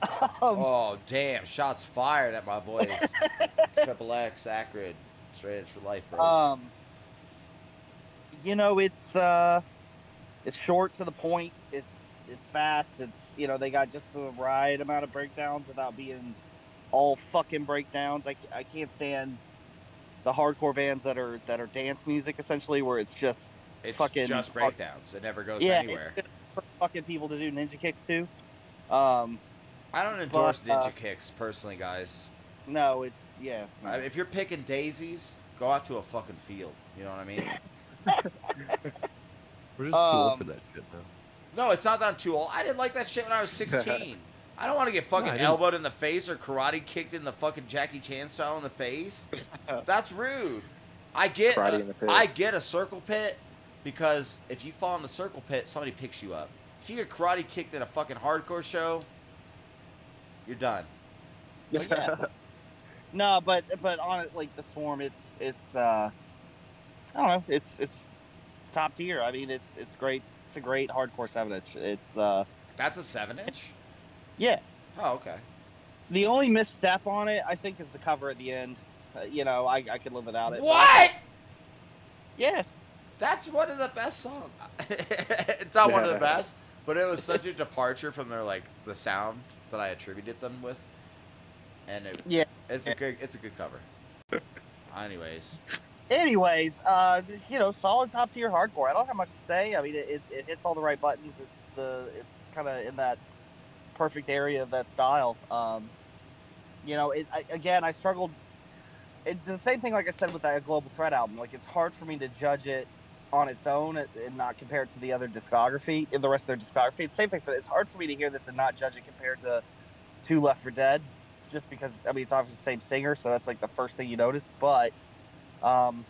um, oh damn! Shots fired at my boys. Triple X, Acrid, straight edge for life, bros. um, you know, it's uh, it's short to the point. It's it's fast. It's you know, they got just the right amount of breakdowns without being all fucking breakdowns. I, I can't stand the hardcore bands that are that are dance music essentially, where it's just it's fucking just breakdowns. It never goes yeah, anywhere. it's for fucking people to do ninja kicks too. Um, I don't endorse but, uh, ninja kicks personally, guys. no, it's yeah. no. I- If you're picking daisies, go out to a fucking field. You know what I mean? We're just too old Um, for that shit now. no, it's not that I'm too old. I didn't like that shit when I was 16. I don't want to get fucking I didn't- elbowed in the face or karate kicked in the fucking Jackie Chan style in the face. That's rude. I get Karate a- in the pit. I get a circle pit because if you fall in the circle pit, somebody picks you up. If you get karate kicked in a fucking hardcore show, you're done. Well, yeah. No, but but on it like the swarm, it's it's uh, I don't know, it's it's top tier. I mean, it's it's great. It's a great hardcore seven inch. It's uh, That's a seven inch. yeah. Oh, okay. The only misstep on it, I think, is the cover at the end. Uh, you know, I I could live without it. What? thought- Yeah, That's one of the best songs. it's not one of the best, but it was such a departure from their like the sound that I attributed them with, and it, Yeah. it's a good it's a good cover. Anyways, anyways, uh, you know, solid top tier hardcore. I don't have much to say. I mean, it, it, it hits all the right buttons. It's the it's kind of in that perfect area of that style. Um, you know, it I, again, I struggled. It's the same thing, like I said, with that Global Threat album. Like, it's hard for me to judge it on its own and and not compare it to the other discography, in the rest of their discography. It's same thing for. It's hard for me to hear this and not judge it compared to Two Left for Dead, just because I mean it's obviously the same singer, so that's like the first thing you notice. But um,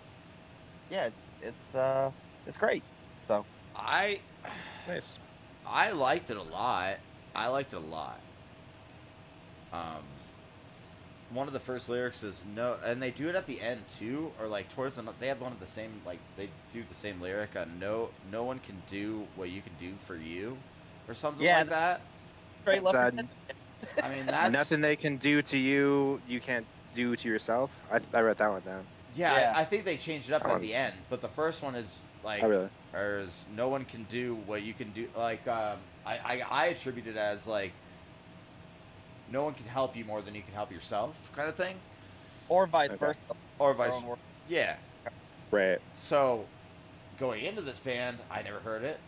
yeah, it's it's uh, it's great. So I nice. I liked it a lot. I liked it a lot. Um, one of the first lyrics is no, and they do it at the end too, or like towards the. They have one of the same like they do the same lyric. Uh, no, no one can do what you can do for you, or something Yeah, like that. great That's, Left uh, I mean, that's Nothing they can do to you, you can't do to yourself. I, I wrote that one down. Yeah, Yeah. I, I think they changed it up I at don't- the end, but the first one is like, Oh, really? or is no one can do what you can do. Like, um, I, I, I attribute it as like, no one can help you more than you can help yourself, kind of thing, Or vice Okay. versa. or vice. versa. Yeah. Right. So, going into this band, I never heard it,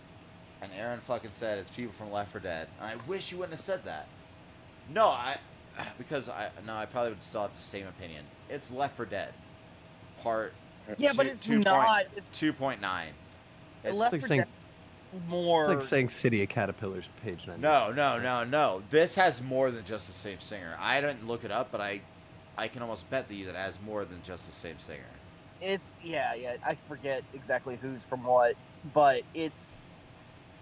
and Aaron fucking said it's people from Left for Dead. And I wish you wouldn't have said that. No, I, because I no, I probably would still have the same opinion. It's Left for Dead, part Yeah, but it's two point- not. It's two point nine. It's Left like 4 saying- Dead more. It's like saying City of Caterpillars, page nine. No, no, no, no. This has more than just the same singer. I didn't look it up, but I, I can almost bet that you that it has more than just the same singer. It's yeah, yeah. I forget exactly who's from what, but it's.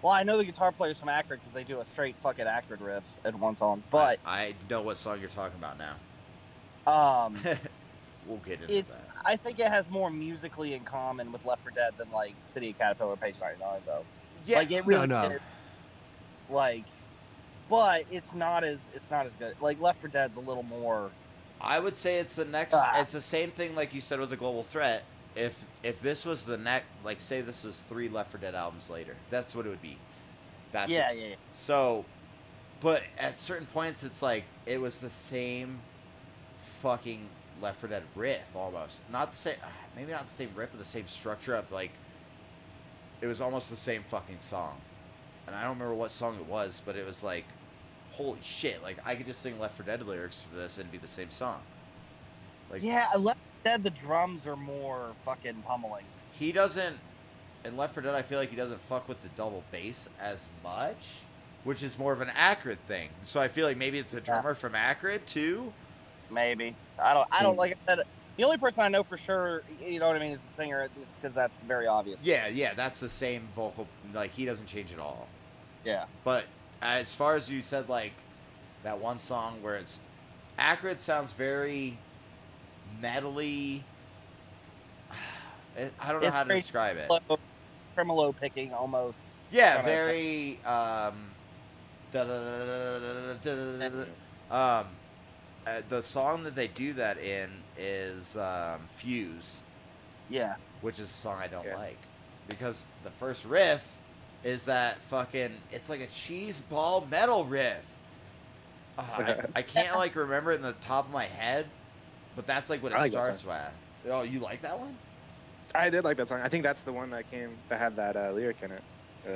Well, I know the guitar player's from Acrid because they do a straight fucking Acrid riff in one song. But I, I know what song you're talking about now. um, we'll get into it's. that. I think it has more musically in common with Left for Dead than like City of Caterpillar, Page 99, though. Yeah, like it really no. is. Like, but it's not as it's not as good. Like Left for Dead's a little more. I would say it's the next. Ah. It's the same thing like you said with the global threat. If if this was the next, like say this was three Left for Dead albums later, that's what it would be. That's yeah, yeah, yeah. So, but at certain points, it's like it was the same fucking Left for Dead riff almost. Not the same, maybe not the same riff, but the same structure of like. It was almost the same fucking song, and I don't remember what song it was, but it was like, holy shit! Like I could just sing Left for Dead lyrics for this and it'd be the same song. Like yeah, Left for Dead, the drums are more fucking pummeling. he doesn't in Left for Dead I feel like he doesn't fuck with the double bass as much, which is more of an Acrid thing. So I feel like maybe it's a drummer from Acrid too. Maybe I don't. I don't Hmm. like I said. The only person I know for sure, you know what I mean, is the singer, just because that's very obvious. Yeah, yeah, that's the same vocal. Like he doesn't change at all. Yeah. But as far as you said, like that one song where it's accurate sounds very metally. I don't know it's how to describe it. Tremolo picking almost. Yeah, very. Um, um, uh, the song that they do that in is um, Fuse, Yeah. which is a song I don't Yeah. like because the first riff is that fucking it's like a cheese ball metal riff. Uh, I, I can't like remember it in the top of my head, but that's like what it like starts with. Oh, you like that one? I did like that song. I think that's the one that came that had that uh, lyric in it. Uh,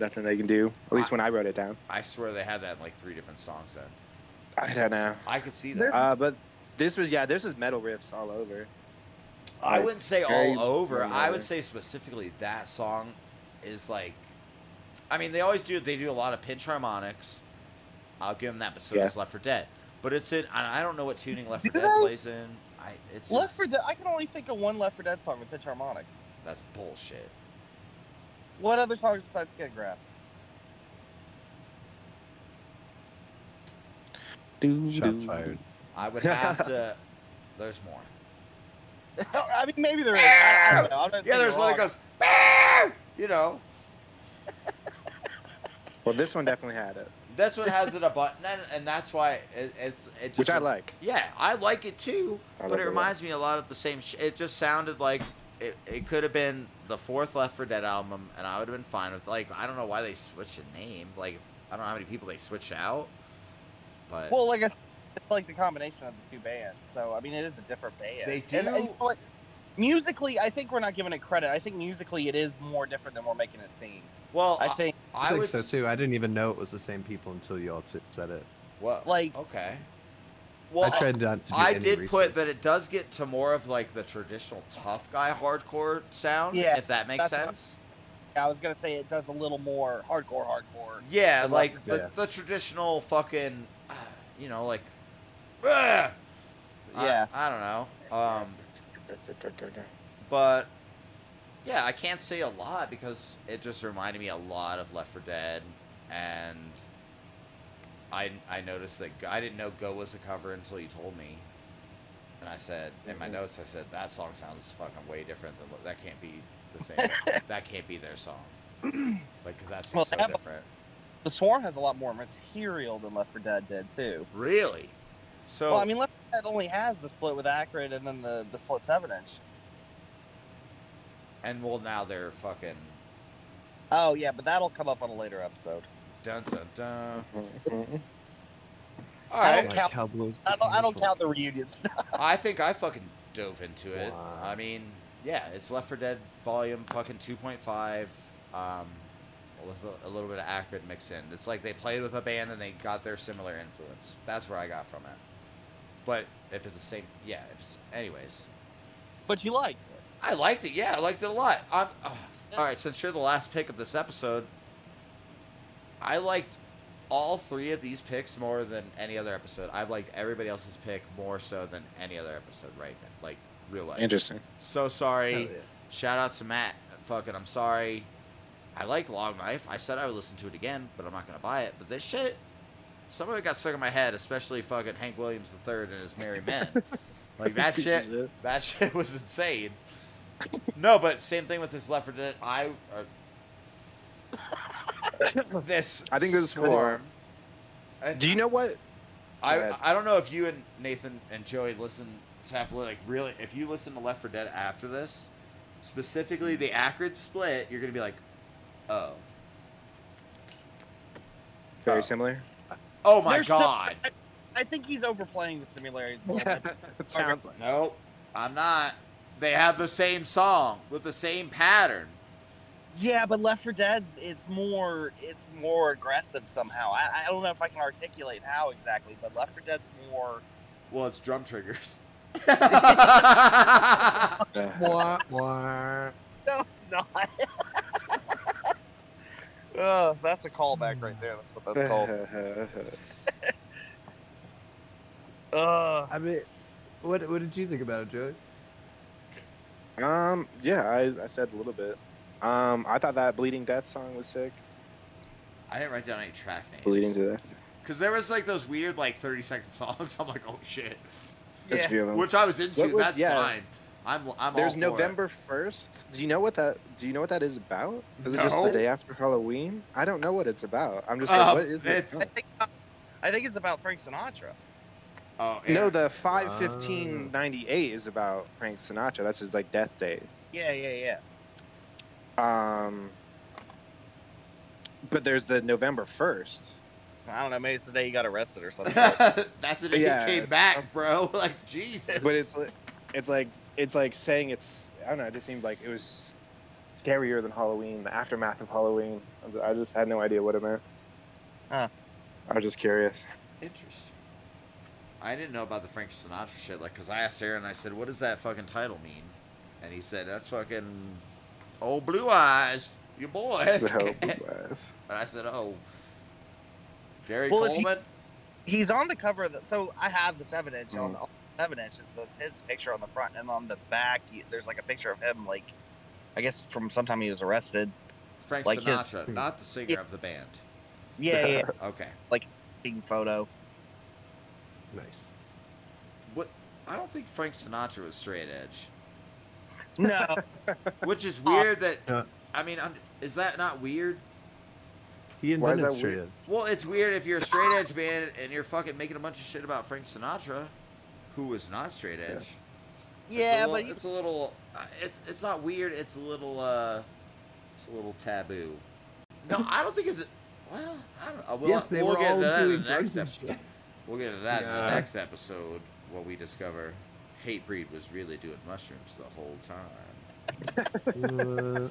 nothing they can do. At least when I wrote it down. I swear they had that in like three different songs. Then I don't know. I could see that. Uh, but this was yeah, this is metal riffs all over. I Like, wouldn't say all over. I would say specifically that song is like. I mean, they always do. They do a lot of pinch harmonics. I'll give them that, but so Yeah. does Left for Dead. But it's in. I don't know what tuning Left for Dead they? plays in. I. It's Left just, 4 Dead. I can only think of one Left for Dead song with pitch harmonics. That's bullshit. What other songs besides Skid Graft? Doo, Shots fired. I would have to. There's more. I mean, maybe there is. I, I don't know. I'm Yeah, there's you're one that goes. "Bah!" You know, Well, this one definitely had it, this one has it a button, and, and that's why it, it's it just which I like. Yeah, I like it too, I but like it it reminds me a lot of the same. Sh- it just sounded like it, it could have been the fourth Left for Dead album, and I would have been fine with. Like, I don't know why they switched the name. Like, I don't know how many people they switched out, but Well, like I said, it's like the combination of the two bands. So I mean, it is a different band. They And, and you do- know what? Musically, I think we're not giving it credit. I think musically, it is more different than we're making it seem. well, I think I, I think would so too. I didn't even know it was the same people until y'all two said it. What? like- okay. Well, I tried not to. Do I any did research. put that it does get to more of like the traditional tough guy hardcore sound, Yeah, if that makes that's what- sense. I was gonna say it does a little more hardcore, hardcore. Yeah, like Left the, 4 the traditional fucking, uh, you know, like, ah! I- Yeah. I, don't know. Um, but yeah, I can't say a lot because it just reminded me a lot of Left for Dead, and I I noticed that I didn't know Go was a cover until you told me, and I said in my Mhm. notes I said that song sounds fucking way different than that can't be the same that can't be their song, like because that's just Well, so they have a- different. The Swarm has a lot more material than Left for Dead did too. Really? So well, I mean, Left That only has the split with Acrid and then the, the split seven inch. And well, now they're fucking Oh yeah, but that'll come up on a later episode. dun dun dun. All I don't count- Cowboys. I don't I don't count the reunions. I think I fucking dove into it. Wow. I mean, yeah, it's Left for Dead Volume fucking 2.5, um, with a, a little bit of Acrid mixed in. It's like they played with a band and they got their similar influence. That's where I got from it. But if it's the same, yeah. If it's, anyways, but you liked it. I liked it. Yeah, I liked it a lot. I'm, oh, all right, since you're the last pick of this episode, I liked all three of these picks more than any other episode. I've liked everybody else's pick more so than any other episode right now, like real life. Interesting. So sorry. Yeah. Shout out to Matt. Fucking, I'm sorry. I like Long Knife. I said I would listen to it again, but I'm not gonna buy it. But this shit, some of it got stuck in my head, especially fucking Hank Williams III and his Merry Men. like that shit. That shit was insane. No, but same thing with this Left for Dead. I. Uh, this I think this is pretty Do you know what? I I don't know if you and Nathan and Joey listen to have like really if you listen to Left for Dead after this, specifically the Acrid split, you're gonna be like, oh, Very Oh. similar. Oh my They're so- god. I think he's overplaying the similarities a little bit. it sounds like. nope, I'm not. They have the same song with the same pattern. Yeah, but Left for Dead's it's more it's more aggressive somehow. I, I don't know if I can articulate how exactly, but Left for Dead's more Well, it's drum triggers. Wah, wah. No, it's not. Uh, that's a callback right there. That's what that's called. Uh, I mean, what what did you think about it, Joey? um, yeah, I, I said a little bit. Um, I thought that Bleeding Death song was sick. I didn't write down any track names. Bleeding to Death. Because there was like those weird like 30 second songs. I'm like, oh shit. Yeah. few of them. Which I was into. Was- That's yeah. fine. I'm I'm There's all for. November first. Do you know what that? Do you know what that is about? Is it just the day after Halloween? I don't know what it's about. I'm just Uh, like, what is this? I think, I think it's about Frank Sinatra. Oh, No, the five fifteen ninety eight is about Frank Sinatra. That's his like death date. Yeah, yeah, yeah. Um, but there's the November first. I don't know. Maybe it's the day he got arrested or something. That's the day Yeah, he came back, bro. Like Jesus. But it's li- it's like it's like saying it's I don't know. It just seemed like it was scarier than Halloween. The aftermath of Halloween. I just had no idea what it meant. Huh. I was just curious. interesting. I didn't know about the Frank Sinatra shit. Like, cause I asked Aaron, I said, "What does that fucking title mean?" And he said, "That's fucking old blue eyes, your boy." The hell and was. I said, "Oh, Gary Well, if you- Coleman." He's on the cover of the. So I have the seven inch on Mm. the on the seven inch. That's his picture on the front, and on the back, he, there's like a picture of him, like I guess from sometime he was arrested. Frank like his- Sinatra, not the singer Yeah. of the band. Yeah, yeah. Okay. Taking photo. Nice. What? I don't think Frank Sinatra was straight edge. No, Which is weird that. Uh. I mean, I'm, is that not weird? He Why is invented that straight weird? edge. Well, it's weird if you're a straight edge band and you're fucking making a bunch of shit about Frank Sinatra, who was not straight edge. It's yeah, little- but he, it's a little. uh, It's it's not weird. It's a little. uh It's a little taboo. No, I don't think it's. Well, I don't know. We'll, yes, they we'll were get all into that in doing the next drugs and episode. shit. We'll get into that in the next episode when we discover Hatebreed was really doing mushrooms the whole time. Uh,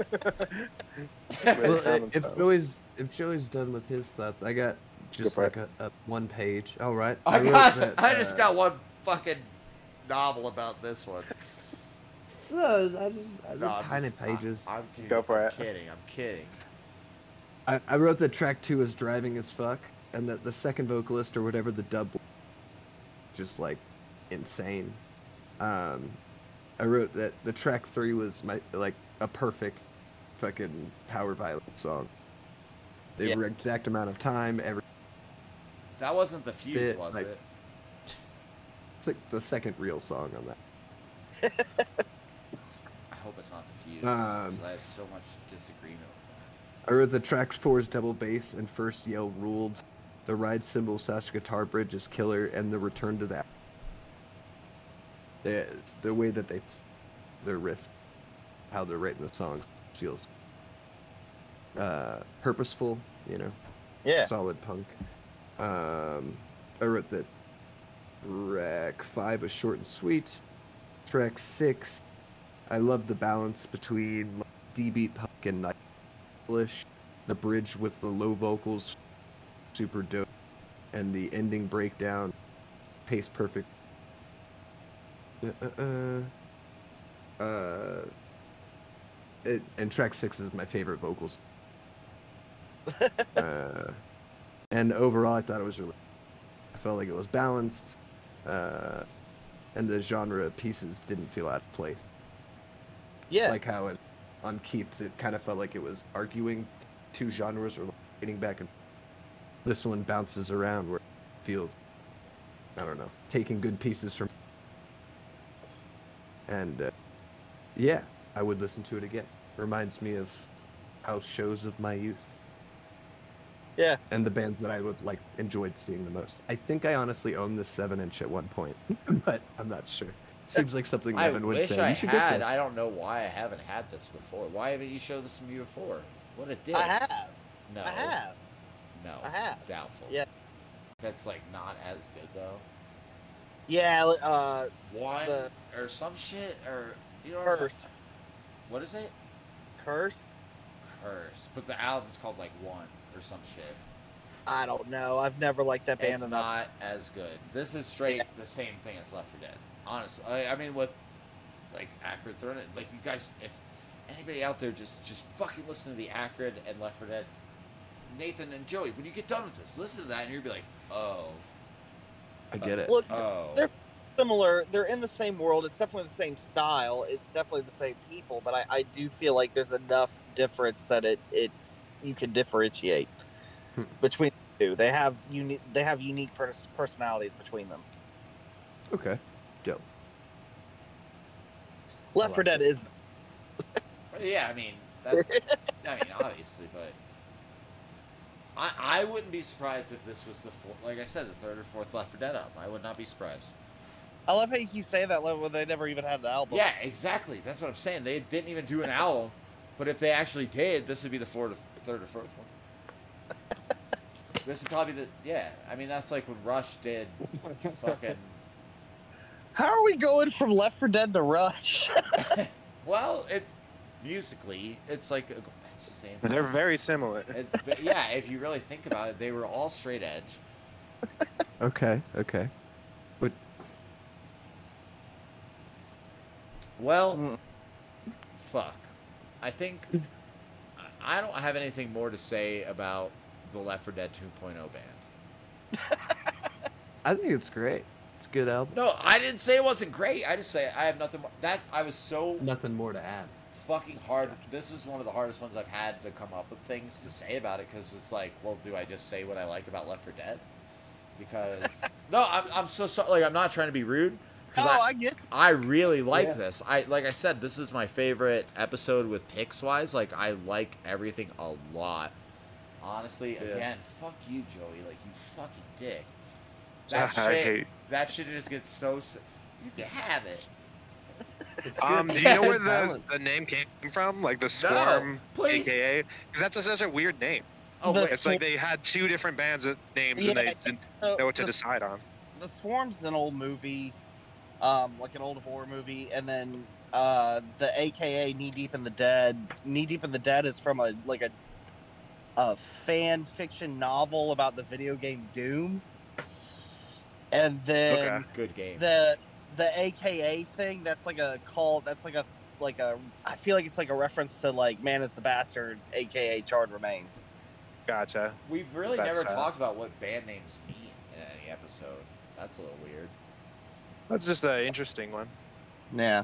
well, if themselves. Joey's if Joey's done with his thoughts, I got just for like a, a one page. All right. I, wrote got. that, I just uh, got one fucking novel about this one. No, I just, I No, just I'm tiny just- pages. I'm, kidding. Go for I'm it. kidding. I'm kidding. I, I wrote that track two is driving as fuck, and that the second vocalist or whatever the dub, just like insane. Um, I wrote that the track three was my like a perfect fucking power violence song. They Yeah. were exact amount of time. Every That wasn't the fuse, Bit, was like- it? It's like the second real song on that. I hope it's not the fuse. Um, 'cause I have so much disagreement with I wrote the track four's double bass and first yell ruled. The ride cymbal slash guitar bridge is killer, and the return to that. the the way that they their riff, how they're writing the songs feels uh, purposeful. You know, Yeah. solid punk. Um, I wrote that track five is short and sweet. Track six, I love the balance between like, D-beat punk and nightlish. The bridge with the low vocals, super dope, and the ending breakdown, pace perfect. Uh, uh, uh, uh, it, and track six is my favorite vocals. uh, and overall, I thought it was really. I felt like it was balanced, uh, and the genre pieces didn't feel out of place. Yeah. Like how it, on Keith's, it kind of felt like it was arguing two genres or getting back and. This one bounces around where it feels. I don't know, taking good pieces from. And, uh, yeah, I would listen to it again. Reminds me of house shows of my youth yeah. and the bands that I would like enjoyed seeing the most. I think I honestly owned this seven inch at one point, but I'm not sure. Seems like something I Evan would wish say. I you should had. get this. I don't know why I haven't had this before. Why haven't you showed this to me before? What a dick. I have. No. I have. No. I have. Doubtful. Yeah. That's like not as good though. Yeah. Uh, One The- or some shit or you know what curse. What is it? Curse. Curse. But the album's called like One or some shit. I don't know. I've never liked that band it's enough. not as good. This is straight the same thing as Left for Dead. Honestly, I, I mean with like Acrid throwing it, like you guys, if anybody out there just just fucking listen to the Acrid and Left for Dead, Nathan and Joey, when you get done with this, listen to that and you'll be like, oh, I get it. Look, oh, they're similar. They're in the same world. It's definitely the same style. It's definitely the same people. But I, I do feel like there's enough difference that it it's you can differentiate Hmm. between the two. They have unique. They have unique pers- personalities between them. Okay, dope. Left 4 like Dead is. yeah. I mean, that's I mean obviously, but. I, I wouldn't be surprised if this was the fourth, like I said, the third or fourth Left for Dead album. I would not be surprised. I love how you keep saying that level when they never even had an album. Yeah, exactly. That's what I'm saying. They didn't even do an album, but if they actually did, this would be the fourth, third or fourth one. this is probably the yeah. I mean, that's like when Rush did fucking. How are we going from Left for Dead to Rush? Well, it's musically, it's like a, it's the same. They're very similar. It's yeah. If you really think about it, they were all straight edge. Okay, okay. But Well, Mm. fuck. I think I- I don't have anything more to say about the Left for Dead 2.0 band. I think it's great. It's a good album. No, I didn't say it wasn't great. I just say I have nothing more. That's I was so Nothing more to add. fucking hard. This is one of the hardest ones I've had to come up with things to say about it because it's like, well, do I just say what I like about Left for Dead? Because no, I'm, I'm so sorry. Like I'm not trying to be rude. 'Cause oh, I, I get. I really like Yeah. this. I like I said, this is my favorite episode with picks wise. Like I like everything a lot. Honestly, Yeah. again, fuck you, Joey. Like you fucking dick. That I shit. hate- That shit just gets so. You can have it. Um, do you know where the, the name came from? Like the Swarm, please. AKA? 'Cause that's a, such a weird name. Oh The wait, It's like they had two different bands of names and they didn't So, know what to the, decide on. the Swarm's an old movie, um, like an old horror movie, and then uh, the AKA Knee Deep in the Dead. Knee Deep in the Dead is from a like a a fan fiction novel about the video game Doom, and then Okay. good game. the the AKA thing. That's like a call. That's like a like a. I feel like it's like a reference to like Man is the Bastard, AKA Charred Remains. Gotcha. We've really That's never sad. talked about what band names mean in any episode. That's a little weird. That's just an interesting one. Yeah.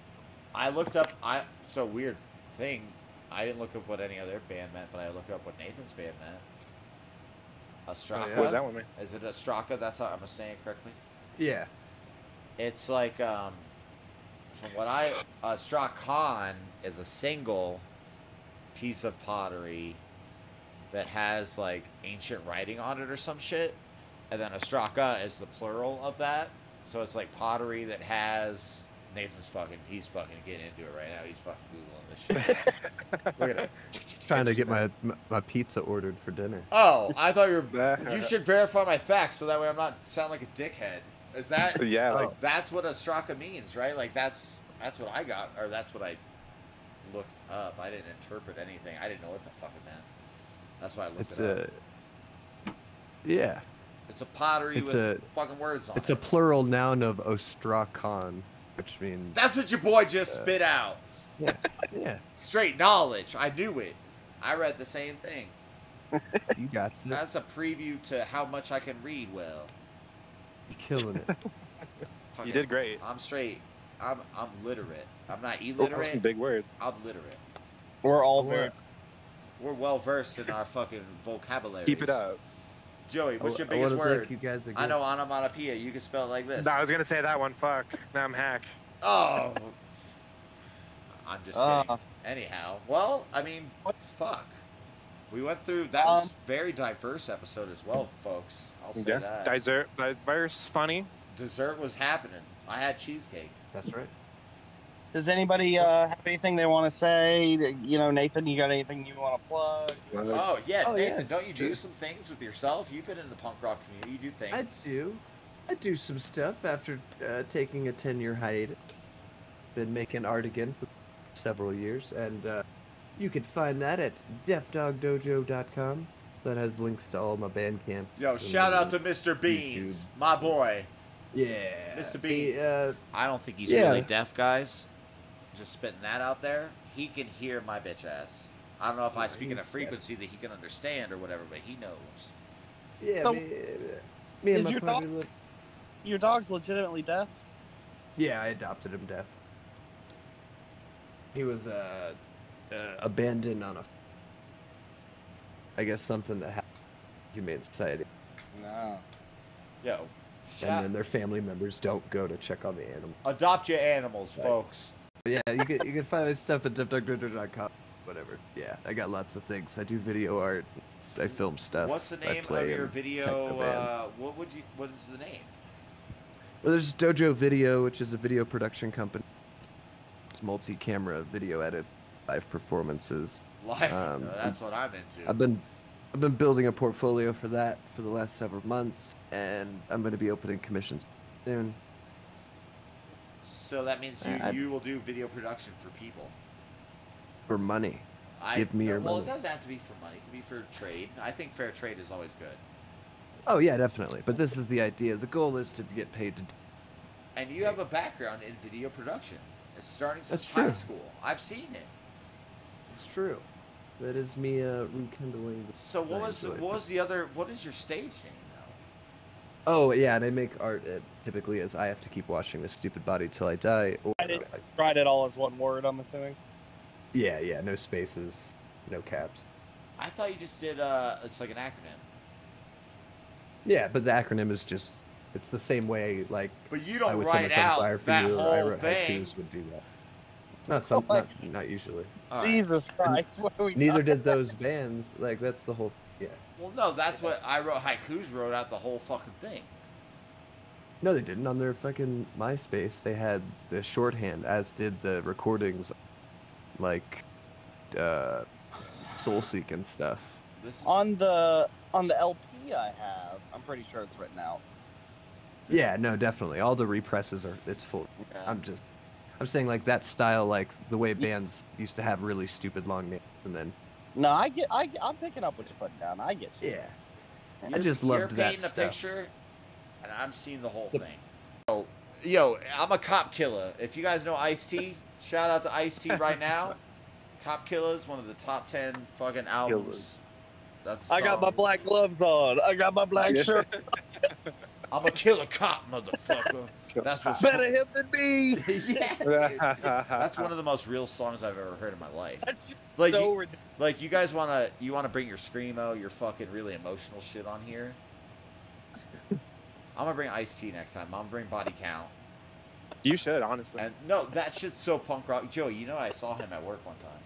I looked up. I so weird thing. I didn't look up what any other band meant, but I looked up what Nathan's band meant. Ostraca. yeah? What does that one mean? Is it Ostraca? That's how I'm saying it correctly. Yeah. It's like um, from what I Strachan is a single piece of pottery that has like ancient writing on it or some shit, and then Ostraca is the plural of that. So it's like pottery that has Nathan's fucking. He's fucking getting into it right now. He's fucking googling this shit. Look at him. Trying to get my my pizza ordered for dinner. Oh, I thought you were. You should verify my facts so that way I'm not sound like a dickhead. Is that? yeah, like Oh. That's what Ostraca means, right? Like that's that's what I got, or that's what I looked up. I didn't interpret anything. I didn't know what the fuck it meant. That's why I looked It's it a yeah. It's a pottery it's with a- fucking words on It's it. a plural noun of ostrakon, which means That's what your boy just Uh, spit out. yeah, yeah. Straight knowledge. I knew it. I read the same thing. You got it. That's a preview to how much I can read well. You're killing it. Fucking- you did great. I'm straight. I'm I'm literate. I'm not Oh, that was some big word. I'm literate. We're all Well, very. We're well versed in our fucking vocabulary. Keep it up. Joey, what's your I biggest wanna thank word? You guys. I know onomatopoeia. You can spell it like this. No, I was gonna say that one. Fuck. Now I'm hack. Oh. I'm just Uh. kidding. Anyhow, well, I mean, What? fuck. We went through that was Um, very diverse episode as well, folks. I'll say Yeah. that. Dessert, diverse, funny. Dessert was happening. I had cheesecake. That's right. Does anybody uh, have anything they want to say? You know, Nathan, you got anything you want to plug? Oh yeah, Oh, yeah, Nathan, don't you do sure. some things with yourself? You've been in the punk rock community. You do things. I do. I do some stuff after uh, taking a 10 year hiatus. Been making art again for several years, and uh, you can find that at deafdogdojo.com. That has links to all my band camps. Yo, shout out to Mr. Beans, YouTube. my boy. Yeah. Mr. he, Beans. uh, I don't think he's Yeah. really deaf, guys. Just spitting that out there. He can hear my bitch ass. I don't know if I speak in a he's- frequency that he can understand or whatever, but he knows. yeah, So, me, me and is my your dog- live- Your dog's legitimately deaf. Yeah, I adopted him deaf. He was uh, uh, abandoned on a. I guess something that happened in humane society, No. Yo, and shout, then their family members don't go to check on the animal. adopt your animals, Right. folks. Yeah, you can you can find my stuff at deafdogdojo.com. Whatever. Yeah, I got lots of things. I do video art. I film stuff. What's the name of your video? Uh, what would you? What is the name? Well, there's Dojo Video, which is a video production company. It's multi-camera video edit, live performances. Live. Um, No, that's what I'm into. I've been I've been building a portfolio for that for the last several months, and I'm going to be opening commissions soon. So that means you I- you will do video production for people. For money. I, Give me no, your well, money. it doesn't have to be for money. It can be for trade. I think fair trade is always good. Oh yeah, definitely. But this is the idea. The goal is to get paid to. And you have a background in video production. It's starting since high school. I've seen it. It's true. That is me uh, rekindling. The So what was what was the other? What is your stage name? Oh yeah, and I make art uh, typically as I have to keep washing this stupid body till I die. Or, I did- Write it all as one word. I'm assuming. yeah, yeah, no spaces, no caps. I thought you just did. Uh, it's like an acronym. Yeah, but the acronym is just it's the same way like But you don't I would send write myself out fire for that you or I whole wrote thing. would do that. Not some, Oh not, not usually. All right. Jesus Christ! What are we? Neither talking- did those bands. Like that's the whole. Yeah. Well, no, that's what I wrote. Haikus wrote out the whole fucking thing. No, they didn't. On their fucking MySpace, they had the shorthand, as did the recordings, like uh, Soulseek and stuff. This is on the on the LP I have. I'm pretty sure it's written out. this- Yeah, no, definitely. All the represses are. It's full. Yeah. I'm just. I'm saying like that style, like the way bands used to have really stupid long names, and then No, I get. I I'm picking up what you're putting down. I get you. yeah. I You're- just you're that painting a picture, and I'm seeing the whole The- thing. Yo, yo, I'm a cop killer. If you guys know Ice T, shout out to Ice T right now. Cop Killers, one of the top ten fucking albums. Killers. That's a I got my black gloves on. I got my black shirt. I'm a killer cop, motherfucker. That's what's Better him than me. yeah. That's one of the most real songs I've ever heard in my life. That's Like, so you, ridiculous. like you guys wanna you wanna bring your screamo, your fucking really emotional shit on here. I'm gonna bring Ice T next time. I'm gonna bring Body Count. You should, honestly. And no, that shit's so punk rock. Joe, you know I saw him at work one time.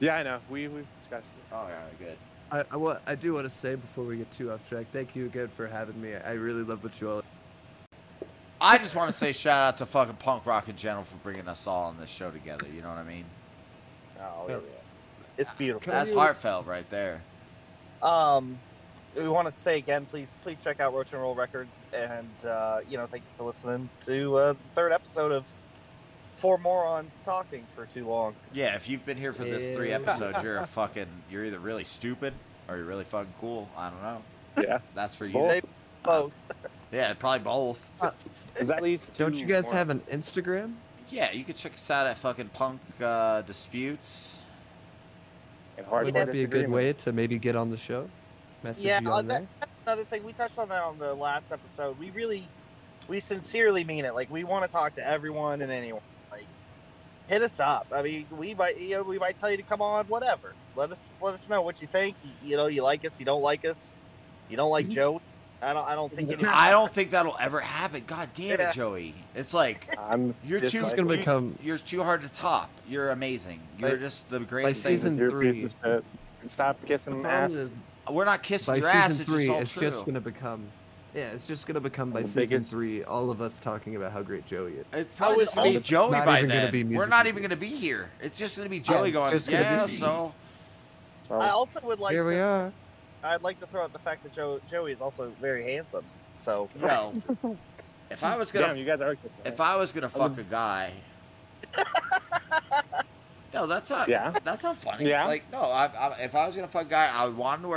yeah, I know. We we've discussed it. Oh yeah, good. I, I, wa- I do want to say before we get too off track, thank you again for having me. I really love what you all. I just want to say shout out to fucking punk rock in general for bringing us all on this show together. You know what I mean? Oh, Yeah. it's, it's beautiful. That's heartfelt right there. Um, we want to say again, please, please check out Roach and Roll Records, and uh, you know, thank you for listening to uh, the third episode of Four Morons Talking for Too Long. Yeah, if you've been here for this three episodes, you're a fucking, you're either really stupid or you're really fucking cool. I don't know. Yeah. That's for you. Both. Maybe both. Yeah, probably both. There's at least Don't you guys more. have an Instagram? Yeah, you can check us out at fucking Punk uh, Disputes. And Yeah, hardcore Would that be a good way to maybe get on the show? Message Yeah, you on that- there. That's another thing we touched on that on the last episode. We really, we sincerely mean it. Like we want to talk to everyone and anyone. Like, hit us up. I mean, we might, you know, we might tell you to come on. Whatever. Let us, let us know what you think. You, you know, you like us, you don't like us, you don't like Joe. I don't, I don't think any. I don't think that'll ever happen. God damn Yeah. it, Joey. It's like I'm you're too. like- gonna you- become- You're too hard to top. You're amazing. You're By- just the by greatest thing. season three. piece of shit. Stop kissing ass. is We're not kissing by your season ass. It's three, just all it's true. just gonna become. Yeah, it's just gonna become by season biggest- three, all of us talking about how great Joey is. It's I probably just gonna be Joey not by then. be We're not even gonna be here. It's just gonna be Joey it's going. Yeah, so So, I also would like Here we to. are. I'd like to throw out the fact that Joe, Joey is also very handsome. So well, if I was gonna damn, you guys are. kissing if. I was gonna fuck oh. a guy. No, that's not. Yeah. That's not funny. Yeah. Like, no, I, I, if I was gonna fuck a guy, I would want him to wear